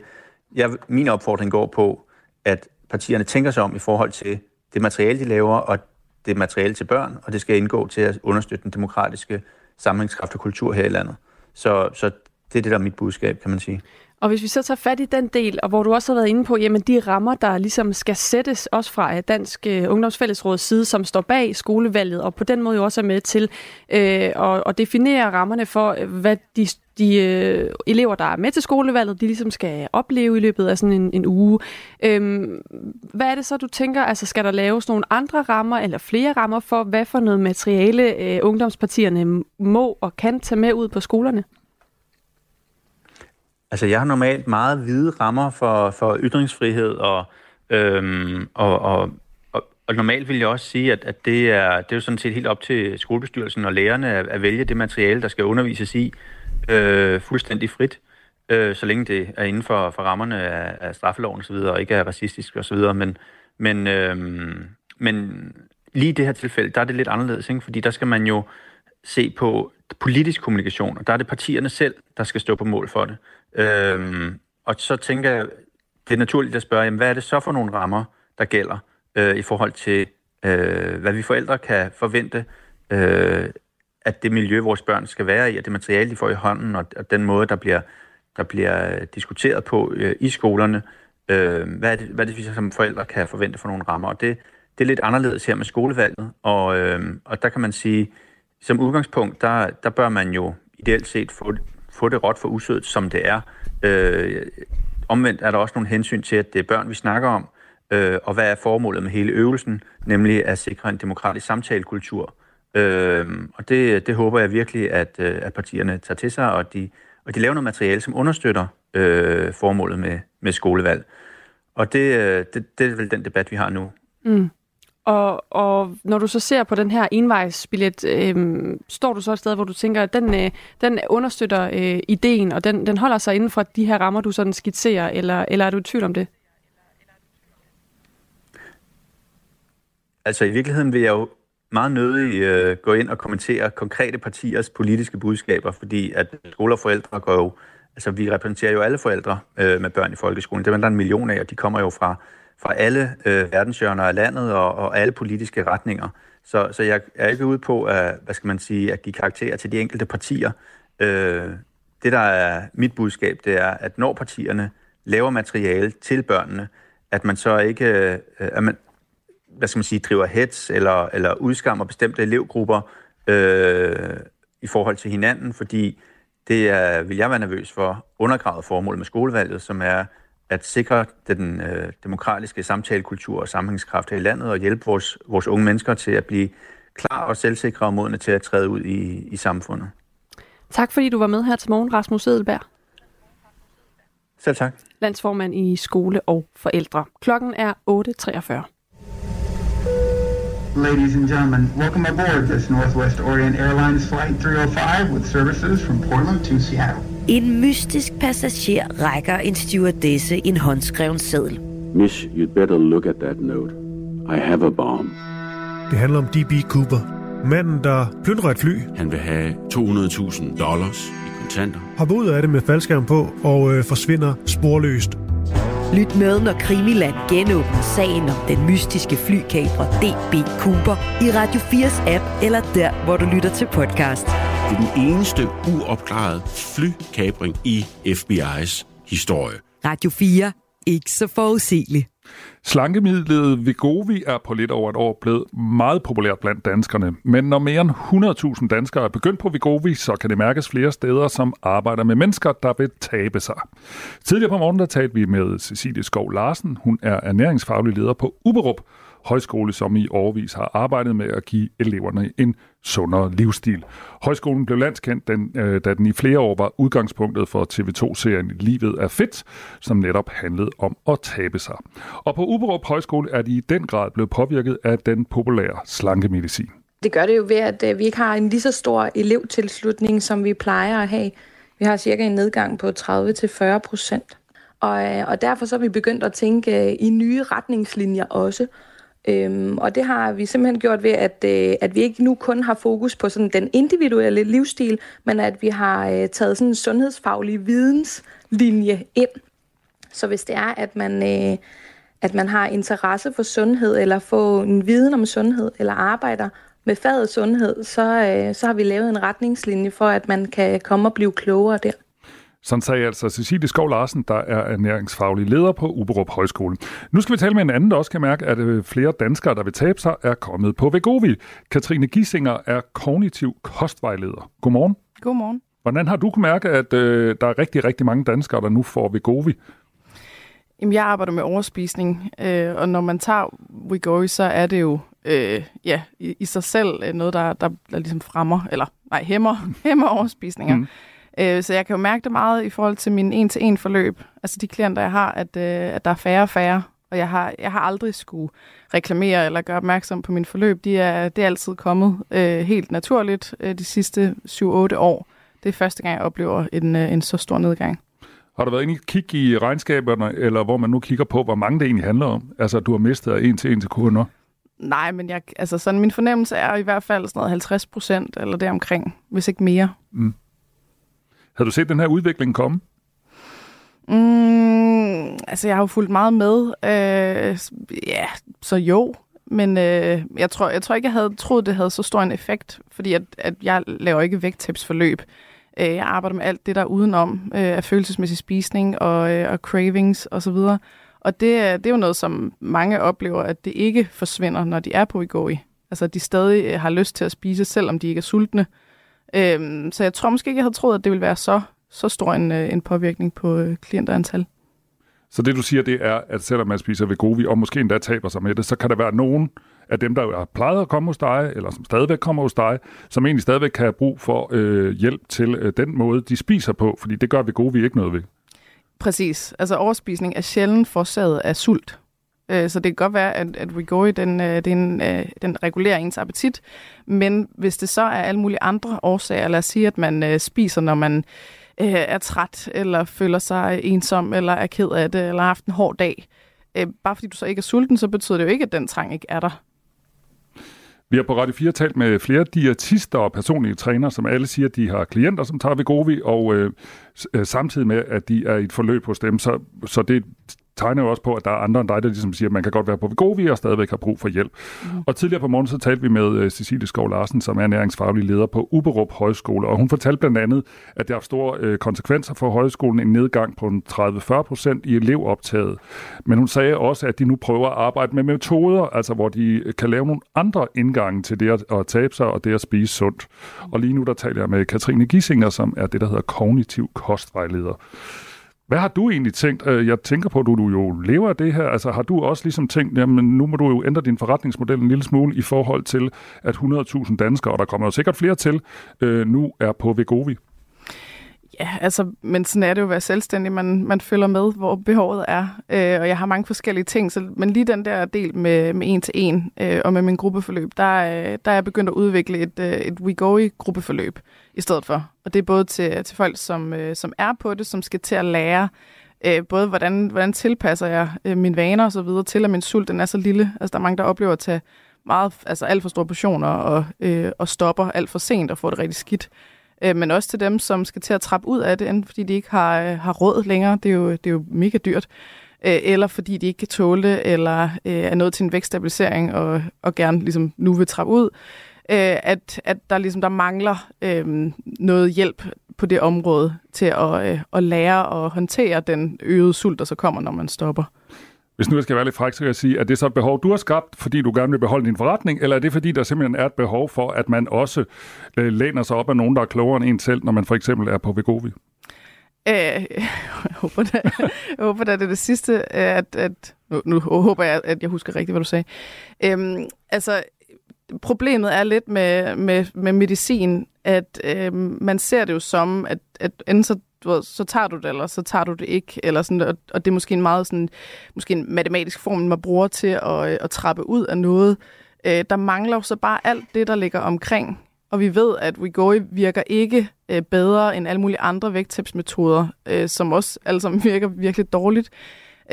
Speaker 17: Jeg, min opfordring går på, at partierne tænker sig om i forhold til det materiale, de laver, og det materiale til børn, og det skal indgå til at understøtte den demokratiske sammenhængskraft og kultur her i landet. Så, så det er det, der er mit budskab, kan man sige.
Speaker 3: Og hvis vi så tager fat i den del, og hvor du også har været inde på, jamen de rammer, der ligesom skal sættes også fra øh, Dansk øh, Ungdomsfællesråds side, som står bag skolevalget, og på den måde jo også er med til øh, at, at definere rammerne for, øh, hvad de, de øh, elever, der er med til skolevalget, de ligesom skal opleve i løbet af sådan en, en uge. Øhm, hvad er det så, du tænker, altså skal der laves nogle andre rammer, eller flere rammer for, hvad for noget materiale øh, ungdomspartierne må og kan tage med ud på skolerne?
Speaker 17: Altså, jeg har normalt meget hvide rammer for, for ytringsfrihed, og, øhm, og, og, og, og normalt vil jeg også sige, at, at det, er, det er jo sådan set helt op til skolebestyrelsen og lærerne at, at vælge det materiale, der skal undervises i, øh, fuldstændig frit, øh, så længe det er inden for, for rammerne af, af straffeloven osv., og, og ikke er racistisk osv., men, men, øh, men lige i det her tilfælde, der er det lidt anderledes, ikke? fordi der skal man jo se på politisk kommunikation, og der er det partierne selv, der skal stå på mål for det. Øhm, og så tænker jeg, det er naturligt at spørge, jamen, hvad er det så for nogle rammer, der gælder øh, i forhold til, øh, hvad vi forældre kan forvente, øh, at det miljø, vores børn skal være i, og det materiale, de får i hånden, og, og den måde, der bliver, der bliver øh, diskuteret på øh, i skolerne, øh, hvad, er det, hvad er det, vi som forældre kan forvente for nogle rammer. Og det, det er lidt anderledes her med skolevalget, og, øh, og der kan man sige, som udgangspunkt, der, der bør man jo ideelt set få, få det råt for usødet, som det er. Øh, omvendt er der også nogle hensyn til, at det er børn, vi snakker om, øh, og hvad er formålet med hele øvelsen, nemlig at sikre en demokratisk samtalekultur. Øh, og det, det håber jeg virkelig, at, øh, at partierne tager til sig, og de, og de laver noget materiale, som understøtter øh, formålet med, med skolevalg. Og det, øh, det, det er vel den debat, vi har nu.
Speaker 3: Mm. Og, og når du så ser på den her envejsbillet, øh, står du så et sted, hvor du tænker, at den, øh, den understøtter øh, ideen, og den, den holder sig inden for de her rammer, du sådan skitserer, eller, eller er du i tvivl om det?
Speaker 17: Altså i virkeligheden vil jeg jo meget nødig øh, gå ind og kommentere konkrete partiers politiske budskaber, fordi at skoler og forældre går jo, altså vi repræsenterer jo alle forældre øh, med børn i folkeskolen. Det er der en million af, og de kommer jo fra fra alle øh, verdenshjørner af landet og, og alle politiske retninger. Så, så jeg er ikke ude på at, hvad skal man sige, at give karakterer til de enkelte partier. Øh, det, der er mit budskab, det er, at når partierne laver materiale til børnene, at man så ikke øh, at man, hvad skal man sige, driver hets eller, eller udskammer bestemte elevgrupper øh, i forhold til hinanden, fordi det er, vil jeg være nervøs for, undergravet formål med skolevalget, som er at sikre den øh, demokratiske samtalekultur og sammenhængskraft her i landet og hjælpe vores, vores unge mennesker til at blive klar og selvsikre og modne til at træde ud i, i samfundet.
Speaker 3: Tak fordi du var med her til morgen, Rasmus Edelberg.
Speaker 17: Selv tak.
Speaker 3: Landsformand i skole og forældre. Klokken er 8.43.
Speaker 19: Ladies and gentlemen, welcome aboard this Northwest Orient Airlines Flight 305 with services from Portland to Seattle.
Speaker 7: En mystisk passager rækker en stewardesse en håndskreven seddel.
Speaker 20: Miss, you'd better look at that note. I have a bomb.
Speaker 21: Det handler om D.B. Cooper,
Speaker 20: Manden, der plyndrer et fly,
Speaker 21: Han vil have 200.000 dollars i kontanter.
Speaker 20: hopper ud af det med faldskærm på og øh, forsvinder sporløst.
Speaker 7: Lyt med, når Krimiland genåbner sagen om den mystiske flykabrer DB Cooper i Radio 4's app, eller der, hvor du lytter til podcast.
Speaker 21: Det er den eneste uopklarede flykabring i FBI's historie.
Speaker 7: Radio 4. Ikke så forudsigeligt.
Speaker 4: Slankemidlet Vigovi er på lidt over et år blevet meget populært blandt danskerne. Men når mere end 100.000 danskere er begyndt på Vigovi, så kan det mærkes flere steder, som arbejder med mennesker, der vil tabe sig. Tidligere på morgenen der talte vi med Cecilie Skov Larsen. Hun er ernæringsfaglig leder på Uberup Højskole, som i årvis har arbejdet med at give eleverne en sundere livsstil. Højskolen blev landskendt, den, øh, da den i flere år var udgangspunktet for TV2-serien Livet er fedt, som netop handlede om at tabe sig. Og på Uberup Højskole er de i den grad blevet påvirket af den populære slankemedicin.
Speaker 22: Det gør det jo ved, at øh, vi ikke har en lige så stor elevtilslutning, som vi plejer at have. Vi har cirka en nedgang på 30-40 procent. Og, øh, og derfor så er vi begyndt at tænke øh, i nye retningslinjer også. Øhm, og det har vi simpelthen gjort ved, at, øh, at vi ikke nu kun har fokus på sådan den individuelle livsstil, men at vi har øh, taget sådan en sundhedsfaglig videnslinje ind. Så hvis det er, at man, øh, at man har interesse for sundhed, eller få en viden om sundhed, eller arbejder med faget sundhed, så, øh, så har vi lavet en retningslinje for, at man kan komme og blive klogere der.
Speaker 4: Sådan sagde altså Cecilie Skov Larsen, der er ernæringsfaglig leder på Uberup Højskole. Nu skal vi tale med en anden, der også kan mærke, at øh, flere danskere, der vil tabe sig, er kommet på Vegovi. Katrine Gissinger er kognitiv kostvejleder. Godmorgen.
Speaker 23: Godmorgen.
Speaker 4: Hvordan har du kunnet mærke, at øh, der er rigtig, rigtig mange danskere, der nu får Vegovi?
Speaker 23: Jamen, jeg arbejder med overspisning, øh, og når man tager Wegovy, så er det jo øh, ja, i, i sig selv øh, noget, der, der, der ligesom fremmer, eller nej, hæmmer, hæmmer overspisninger. Mm. Øh, så jeg kan jo mærke det meget i forhold til min en-til-en forløb. Altså de klienter, jeg har, at, øh, at der er færre og færre, og jeg har, jeg har aldrig skulle reklamere eller gøre opmærksom på min forløb. De er, det er altid kommet øh, helt naturligt øh, de sidste 7-8 år. Det er første gang, jeg oplever en, øh, en så stor nedgang.
Speaker 4: Har du været inde i kig i regnskaberne, eller hvor man nu kigger på, hvor mange det egentlig handler om? Altså, du har mistet en til en til kunder?
Speaker 23: Nej, men jeg, altså sådan, min fornemmelse er i hvert fald sådan noget 50 procent, eller deromkring, hvis ikke mere.
Speaker 4: Mm. Havde du set den her udvikling komme?
Speaker 23: Mm, altså, jeg har jo fulgt meget med. Øh, ja, så jo. Men øh, jeg, tror, jeg tror ikke, jeg havde troet, det havde så stor en effekt, fordi at, at jeg laver ikke vægttabsforløb. Øh, jeg arbejder med alt det, der er udenom øh, af følelsesmæssig spisning og, øh, og cravings osv. Og, og det, øh, det er jo noget, som mange oplever, at det ikke forsvinder, når de er på i Altså, at de stadig øh, har lyst til at spise, selvom de ikke er sultne. Øhm, så jeg tror måske ikke, jeg havde troet, at det ville være så, så stor en, øh, en påvirkning på øh, klienterantal.
Speaker 4: Så det du siger, det er, at selvom man spiser Vegovi, og måske endda taber sig med det, så kan der være nogen af dem, der har plejet at komme hos dig, eller som stadigvæk kommer hos dig, som egentlig stadigvæk kan have brug for øh, hjælp til øh, den måde, de spiser på, fordi det gør Vegovi ikke noget ved.
Speaker 23: Præcis. Altså overspisning er sjældent forårsaget af sult. Øh, så det kan godt være, at, at Rigori, den, øh, den, øh, den regulerer ens appetit, men hvis det så er alle mulige andre årsager, lad os sige, at man øh, spiser, når man er træt, eller føler sig ensom, eller er ked af det, eller har haft en hård dag, bare fordi du så ikke er sulten, så betyder det jo ikke, at den trang ikke er der.
Speaker 4: Vi har på Radio 4 talt med flere diætister og personlige trænere, som alle siger, at de har klienter, som tager Vigovi, og øh, samtidig med, at de er i et forløb hos dem. Så, så det tegner jo også på, at der er andre end dig, der ligesom siger, at man kan godt være på Vegovi og stadigvæk har brug for hjælp. Mm. Og tidligere på morgen så talte vi med uh, Cecilie Skov Larsen, som er næringsfaglig leder på Uberup Højskole, og hun fortalte blandt andet, at det har store uh, konsekvenser for højskolen, en nedgang på 30-40 procent i elevoptaget. Men hun sagde også, at de nu prøver at arbejde med metoder, altså hvor de kan lave nogle andre indgange til det at, at tabe sig og det at spise sundt. Og lige nu der taler jeg med Katrine Gissinger, som er det, der hedder kognitiv kostvejleder. Hvad har du egentlig tænkt? Øh, jeg tænker på, at du, du jo lever af det her. Altså har du også ligesom tænkt, jamen nu må du jo ændre din forretningsmodel en lille smule i forhold til, at 100.000 danskere, og der kommer jo sikkert flere til, øh, nu er på Vegovi?
Speaker 23: Ja, altså, men sådan er det jo at være selvstændig. Man, man følger med, hvor behovet er. Øh, og jeg har mange forskellige ting, så, men lige den der del med, med en til en øh, og med min gruppeforløb, der, øh, der er jeg begyndt at udvikle et, øh, et WeGo-gruppeforløb i stedet for. Og det er både til, til folk, som, øh, som er på det, som skal til at lære, øh, både hvordan, hvordan tilpasser jeg øh, mine vaner og så videre til, at min sult den er så lille. Altså, der er mange, der oplever at tage meget, altså alt for store portioner og, øh, og stopper alt for sent og får det rigtig skidt. Øh, men også til dem, som skal til at trappe ud af det, enten fordi de ikke har, øh, har råd længere, det er jo, det er jo mega dyrt, øh, eller fordi de ikke kan tåle det, eller øh, er nået til en vækststabilisering og, og gerne ligesom nu vil trappe ud, øh, at, at der ligesom der mangler øh, noget hjælp på det område til at, øh, at lære at håndtere den øgede sult, der så kommer, når man stopper.
Speaker 4: Hvis nu jeg skal være lidt fræk, så kan jeg sige, at det er så et behov, du har skabt, fordi du gerne vil beholde din forretning, eller er det fordi, der simpelthen er et behov for, at man også øh, læner sig op af nogen, der er klogere end en selv, når man for eksempel er på Vegovi?
Speaker 23: Øh, jeg håber da, jeg håber da, det er det sidste, at, at nu, nu håber jeg, at jeg husker rigtigt, hvad du sagde. Øhm, altså, problemet er lidt med, med, med medicin, at øh, man ser det jo som, at, at enten så, du ved, så tager du det, eller så tager du det ikke, eller sådan, og, og det er måske en meget sådan, måske en matematisk form, man bruger til at, øh, at trappe ud af noget. Øh, der mangler jo så bare alt det, der ligger omkring og vi ved, at Wegovy virker ikke øh, bedre end alle mulige andre vægttabsmetoder, øh, som også alle sammen virker virkelig dårligt,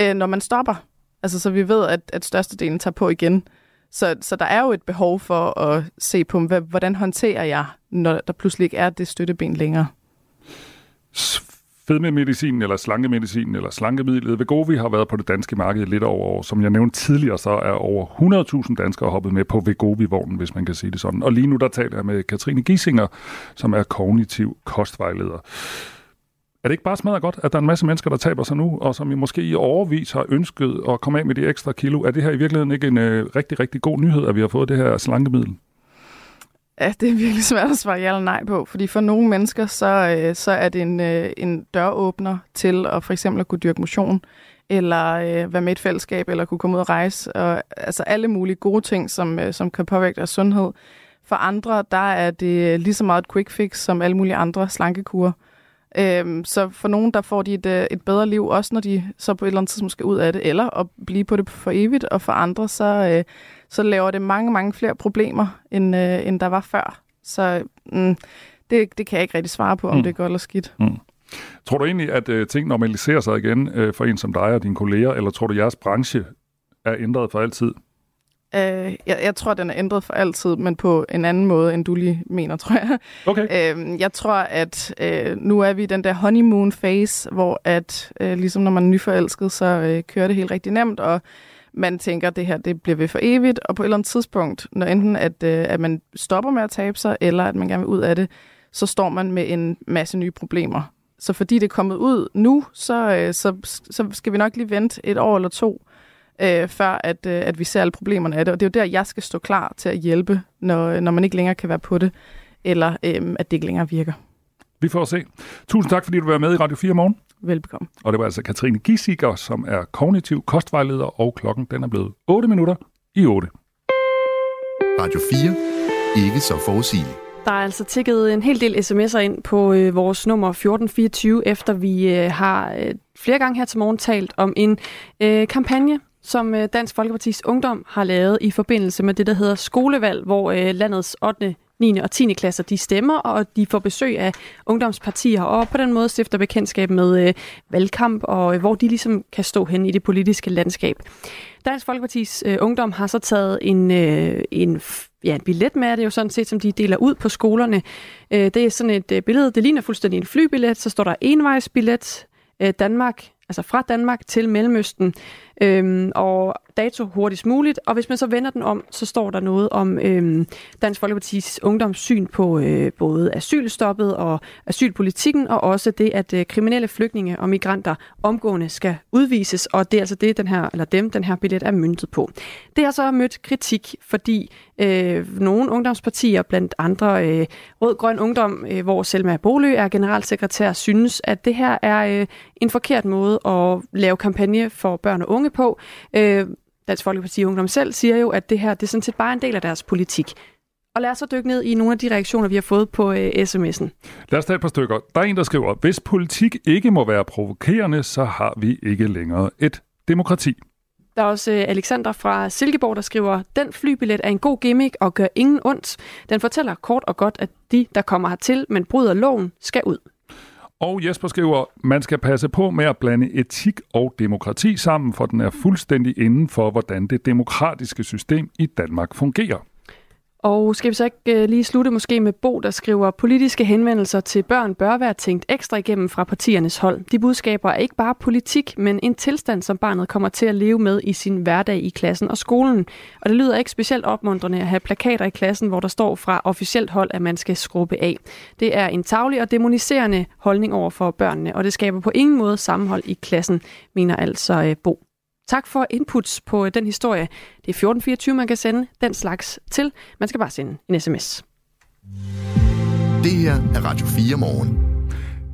Speaker 23: øh, når man stopper. Altså, så vi ved, at, at størstedelen tager på igen. Så, så der er jo et behov for at se på, hvad, hvordan håndterer jeg, når der pludselig ikke er det støtteben længere
Speaker 4: fedmemedicin eller slankemedicin eller slankemidlet Vegovi har været på det danske marked lidt over år. Som jeg nævnte tidligere, så er over 100.000 danskere hoppet med på Vegovi-vognen, hvis man kan sige det sådan. Og lige nu der taler jeg med Katrine Gisinger, som er kognitiv kostvejleder. Er det ikke bare smadret godt, at der er en masse mennesker, der taber sig nu, og som I måske i overvis har ønsket at komme af med de ekstra kilo? Er det her i virkeligheden ikke en øh, rigtig, rigtig god nyhed, at vi har fået det her slankemiddel?
Speaker 23: Ja, det er virkelig svært at svare ja eller nej på, fordi for nogle mennesker, så, øh, så er det en, øh, en døråbner til at for eksempel at kunne dyrke motion, eller øh, være med i et fællesskab, eller kunne komme ud og rejse, og altså alle mulige gode ting, som, øh, som kan påvirke deres sundhed. For andre, der er det lige så meget et quick fix, som alle mulige andre slankekurer. Øhm, så for nogen, der får de et, øh, et bedre liv, også når de så på et eller andet tidspunkt skal ud af det, eller at blive på det for evigt, og for andre, så, øh, så laver det mange, mange flere problemer, end, øh, end der var før. Så mm, det, det kan jeg ikke rigtig svare på, om mm. det er godt eller skidt. Mm.
Speaker 4: Tror du egentlig, at øh, ting normaliserer sig igen øh, for en som dig og dine kolleger, eller tror du, at jeres branche er ændret for altid?
Speaker 23: Øh, jeg, jeg tror, den er ændret for altid, men på en anden måde, end du lige mener, tror jeg.
Speaker 4: Okay.
Speaker 23: Øh, jeg tror, at øh, nu er vi i den der honeymoon phase, hvor at øh, ligesom når man er nyforelsket, så øh, kører det helt rigtig nemt, og man tænker, at det her det bliver ved for evigt, og på et eller andet tidspunkt, når enten at, øh, at man stopper med at tabe sig, eller at man gerne vil ud af det, så står man med en masse nye problemer. Så fordi det er kommet ud nu, så, øh, så, så skal vi nok lige vente et år eller to, øh, før at, øh, at vi ser alle problemerne af det. Og det er jo der, jeg skal stå klar til at hjælpe, når, når man ikke længere kan være på det, eller øh, at det ikke længere virker.
Speaker 4: Vi får se. Tusind tak, fordi du var med i Radio 4 morgen.
Speaker 23: Velbekomme.
Speaker 4: Og det var altså Katrine Gisiger, som er kognitiv kostvejleder, og klokken den er blevet 8 minutter i 8.
Speaker 2: Radio 4. Ikke så forudsigeligt.
Speaker 3: Der er altså tækket en hel del sms'er ind på øh, vores nummer 1424, efter vi øh, har øh, flere gange her til morgen talt om en øh, kampagne, som øh, Dansk Folkepartis Ungdom har lavet i forbindelse med det, der hedder skolevalg, hvor øh, landets 8. 9. og 10. klasser, de stemmer, og de får besøg af ungdomspartier, og på den måde stifter bekendtskab med øh, valgkamp, og øh, hvor de ligesom kan stå hen i det politiske landskab. Dansk Folkepartis øh, Ungdom har så taget en, øh, en, ja, en billet med, det er jo sådan set, som de deler ud på skolerne. Øh, det er sådan et øh, billede, det ligner fuldstændig en flybillet, så står der envejsbillet, øh, Danmark, altså fra Danmark til Mellemøsten, øhm, og dato hurtigst muligt. Og hvis man så vender den om, så står der noget om øhm, Dansk Folkepartis ungdomssyn på øh, både asylstoppet og asylpolitikken, og også det, at øh, kriminelle flygtninge og migranter omgående skal udvises, og det er altså det, den her, eller dem, den her billet er myntet på. Det har så mødt kritik, fordi øh, nogle ungdomspartier, blandt andre øh, Rød Grøn Ungdom, øh, hvor Selma Bolø er generalsekretær, synes, at det her er øh, en forkert måde at lave kampagne for børn og unge på. Øh, Dansk Folkeparti Ungdom selv siger jo, at det her det er sådan set bare en del af deres politik. Og lad os så dykke ned i nogle af de reaktioner, vi har fået på øh, sms'en.
Speaker 4: Lad os tage et par stykker. Der er en, der skriver, hvis politik ikke må være provokerende, så har vi ikke længere et demokrati.
Speaker 3: Der er også øh, Alexander fra Silkeborg, der skriver, den flybillet er en god gimmick og gør ingen ondt. Den fortæller kort og godt, at de, der kommer hertil, men bryder loven, skal ud.
Speaker 4: Og Jesper skriver, man skal passe på med at blande etik og demokrati sammen, for den er fuldstændig inden for, hvordan det demokratiske system i Danmark fungerer.
Speaker 3: Og skal vi så ikke øh, lige slutte måske med Bo, der skriver, politiske henvendelser til børn bør være tænkt ekstra igennem fra partiernes hold. De budskaber er ikke bare politik, men en tilstand, som barnet kommer til at leve med i sin hverdag i klassen og skolen. Og det lyder ikke specielt opmuntrende at have plakater i klassen, hvor der står fra officielt hold, at man skal skrubbe af. Det er en tavlig og demoniserende holdning over for børnene, og det skaber på ingen måde sammenhold i klassen, mener altså øh, Bo. Tak for inputs på øh, den historie. Det er 1424, man kan sende den slags til. Man skal bare sende en sms.
Speaker 2: Det her er Radio 4 morgen.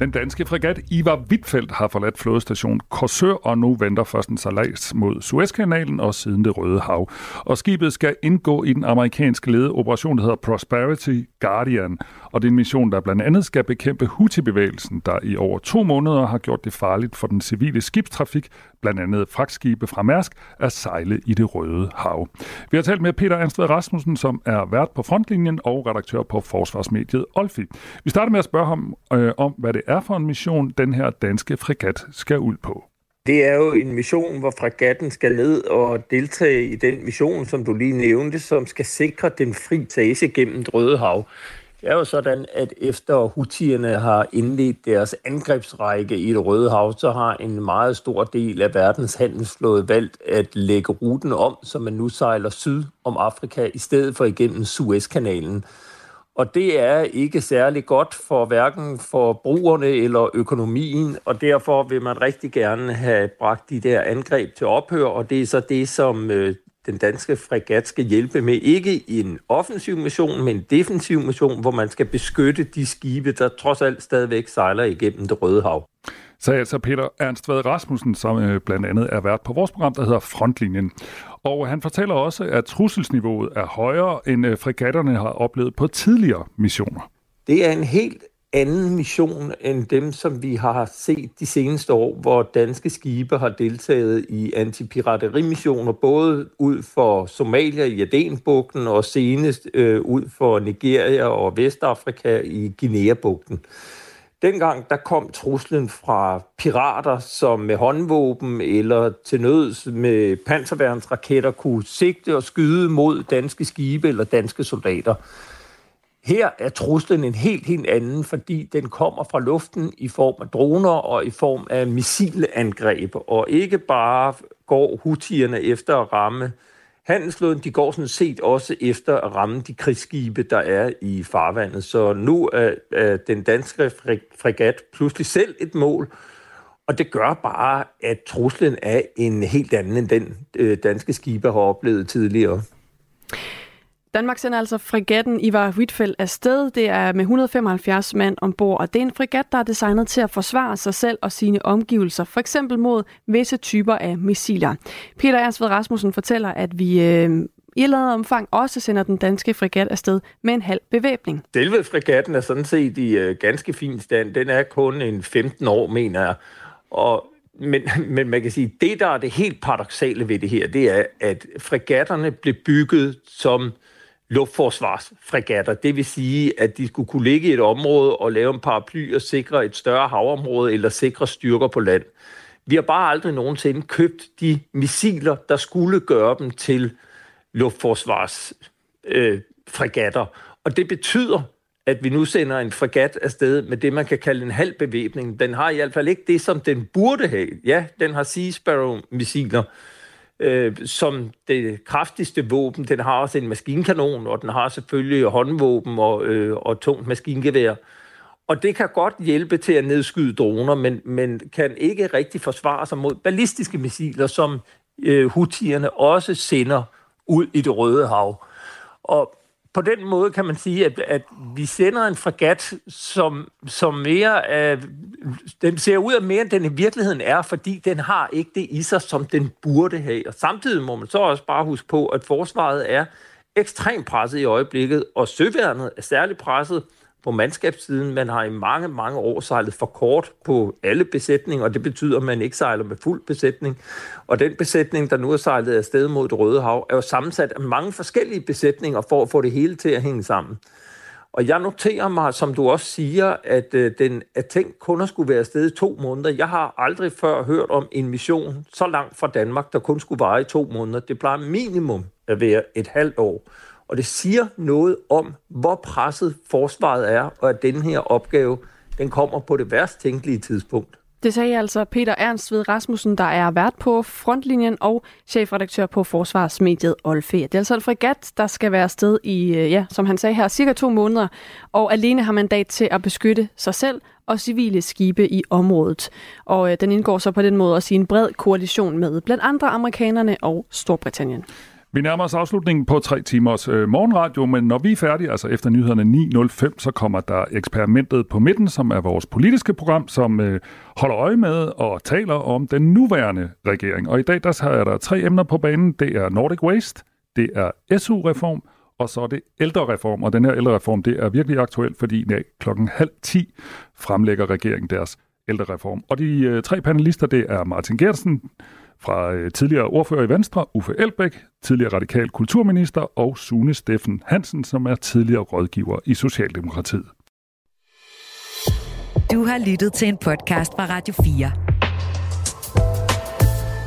Speaker 4: Den danske fregat Ivar Wittfeldt har forladt flådestation Korsør, og nu venter først en salas mod Suezkanalen og siden det Røde Hav. Og skibet skal indgå i den amerikanske ledede operation, der hedder Prosperity Guardian. Og det er en mission, der blandt andet skal bekæmpe Houthi-bevægelsen, der i over to måneder har gjort det farligt for den civile skibstrafik, blandt andet fragtskibe fra Mærsk, at sejle i det Røde Hav. Vi har talt med Peter Anstved Rasmussen, som er vært på frontlinjen og redaktør på forsvarsmediet Olfi. Vi starter med at spørge ham øh, om, hvad det er for en mission, den her danske fregat skal ud på.
Speaker 24: Det er jo en mission, hvor fregatten skal ned og deltage i den mission, som du lige nævnte, som skal sikre den fri tage gennem det Røde Hav. Det er jo sådan, at efter Houthierne har indledt deres angrebsrække i det Røde Hav, så har en meget stor del af verdens handelsflåde valgt at lægge ruten om, så man nu sejler syd om Afrika i stedet for igennem Suezkanalen. Og det er ikke særlig godt for hverken for brugerne eller økonomien, og derfor vil man rigtig gerne have bragt de der angreb til ophør, og det er så det, som øh, den danske fregat skal hjælpe med. Ikke i en offensiv mission, men en defensiv mission, hvor man skal beskytte de skibe, der trods alt stadigvæk sejler igennem det Røde Hav.
Speaker 4: Så altså Peter Ernst Vad Rasmussen, som øh, blandt andet er vært på vores program, der hedder Frontlinjen. Og han fortæller også, at trusselsniveauet er højere, end øh, fregatterne har oplevet på tidligere missioner.
Speaker 24: Det er en helt anden mission end dem, som vi har set de seneste år, hvor danske skibe har deltaget i antipiraterimissioner, både ud for Somalia i Adenbugten og senest øh, ud for Nigeria og Vestafrika i Guinea-bugten. Dengang der kom truslen fra pirater, som med håndvåben eller til nøds med panserværnsraketter kunne sigte og skyde mod danske skibe eller danske soldater. Her er truslen en helt, helt anden, fordi den kommer fra luften i form af droner og i form af missilangreb, og ikke bare går hutierne efter at ramme handelsflåden, de går sådan set også efter at ramme de krigsskibe, der er i farvandet. Så nu er, er den danske fregat pludselig selv et mål, og det gør bare, at truslen er en helt anden end den øh, danske skibe har oplevet tidligere.
Speaker 3: Danmark sender altså fregatten Ivar Huitfeldt afsted. Det er med 175 mand ombord, og det er en fregat, der er designet til at forsvare sig selv og sine omgivelser, for eksempel mod visse typer af missiler. Peter Ernst Rasmussen fortæller, at vi øh, i et omfang også sender den danske fregat afsted med en halv bevæbning.
Speaker 24: Selve fregatten er sådan set i øh, ganske fin stand. Den er kun en 15 år, mener jeg. Og men, men man kan sige, det der er det helt paradoxale ved det her, det er, at fregatterne blev bygget som luftforsvarsfregatter. Det vil sige, at de skulle kunne ligge i et område og lave en paraply og sikre et større havområde eller sikre styrker på land. Vi har bare aldrig nogensinde købt de missiler, der skulle gøre dem til luftforsvarsfregatter. Øh, og det betyder, at vi nu sender en fregat afsted med det, man kan kalde en halv bevæbning. Den har i hvert fald ikke det, som den burde have. Ja, den har Sea Sparrow-missiler, øh, som det kraftigste våben. Den har også en maskinkanon, og den har selvfølgelig håndvåben og, øh, og tungt maskingevær. Og det kan godt hjælpe til at nedskyde droner, men, men kan ikke rigtig forsvare sig mod ballistiske missiler, som øh, hutierne også sender ud i det røde hav. Og på den måde kan man sige, at, at vi sender en fragat, som, som mere øh, den ser ud af mere, end den i virkeligheden er, fordi den har ikke det i sig, som den burde have. Og samtidig må man så også bare huske på, at forsvaret er ekstremt presset i øjeblikket, og søværnet er særligt presset på mandskabssiden. Man har i mange, mange år sejlet for kort på alle besætninger, og det betyder, at man ikke sejler med fuld besætning. Og den besætning, der nu er sejlet afsted mod det Røde Hav, er jo sammensat af mange forskellige besætninger for at få det hele til at hænge sammen. Og jeg noterer mig, som du også siger, at, øh, den, at tænkt kun skulle være afsted i to måneder. Jeg har aldrig før hørt om en mission så langt fra Danmark, der kun skulle vare i to måneder. Det plejer minimum at være et halvt år. Og det siger noget om, hvor presset forsvaret er, og at den her opgave, den kommer på det værst tænkelige tidspunkt.
Speaker 3: Det sagde altså Peter Ernst ved Rasmussen, der er vært på frontlinjen og chefredaktør på Forsvarsmediet Olfe. Det er altså en fregat, der skal være sted i, øh, ja, som han sagde her, cirka to måneder, og alene har mandat til at beskytte sig selv og civile skibe i området. Og øh, den indgår så på den måde også i en bred koalition med blandt andre amerikanerne og Storbritannien.
Speaker 4: Vi nærmer os afslutningen på tre timers øh, morgenradio, men når vi er færdige, altså efter nyhederne 9.05, så kommer der eksperimentet på midten, som er vores politiske program, som øh, holder øje med og taler om den nuværende regering. Og i dag der er der tre emner på banen. Det er Nordic Waste, det er SU-reform, og så er det ældrereform. Og den her ældrereform, det er virkelig aktuelt, fordi ja, klokken halv ti fremlægger regeringen deres ældrereform. Og de øh, tre panelister, det er Martin Gersen, fra øh, tidligere ordfører i Venstre, Uffe Elbæk, tidligere radikal kulturminister, og Sune Steffen Hansen, som er tidligere rådgiver i Socialdemokratiet.
Speaker 7: Du har lyttet til en podcast fra Radio 4.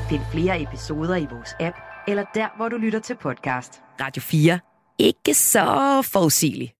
Speaker 7: Find flere episoder i vores app, eller der, hvor du lytter til podcast. Radio 4. Ikke så forudsigeligt.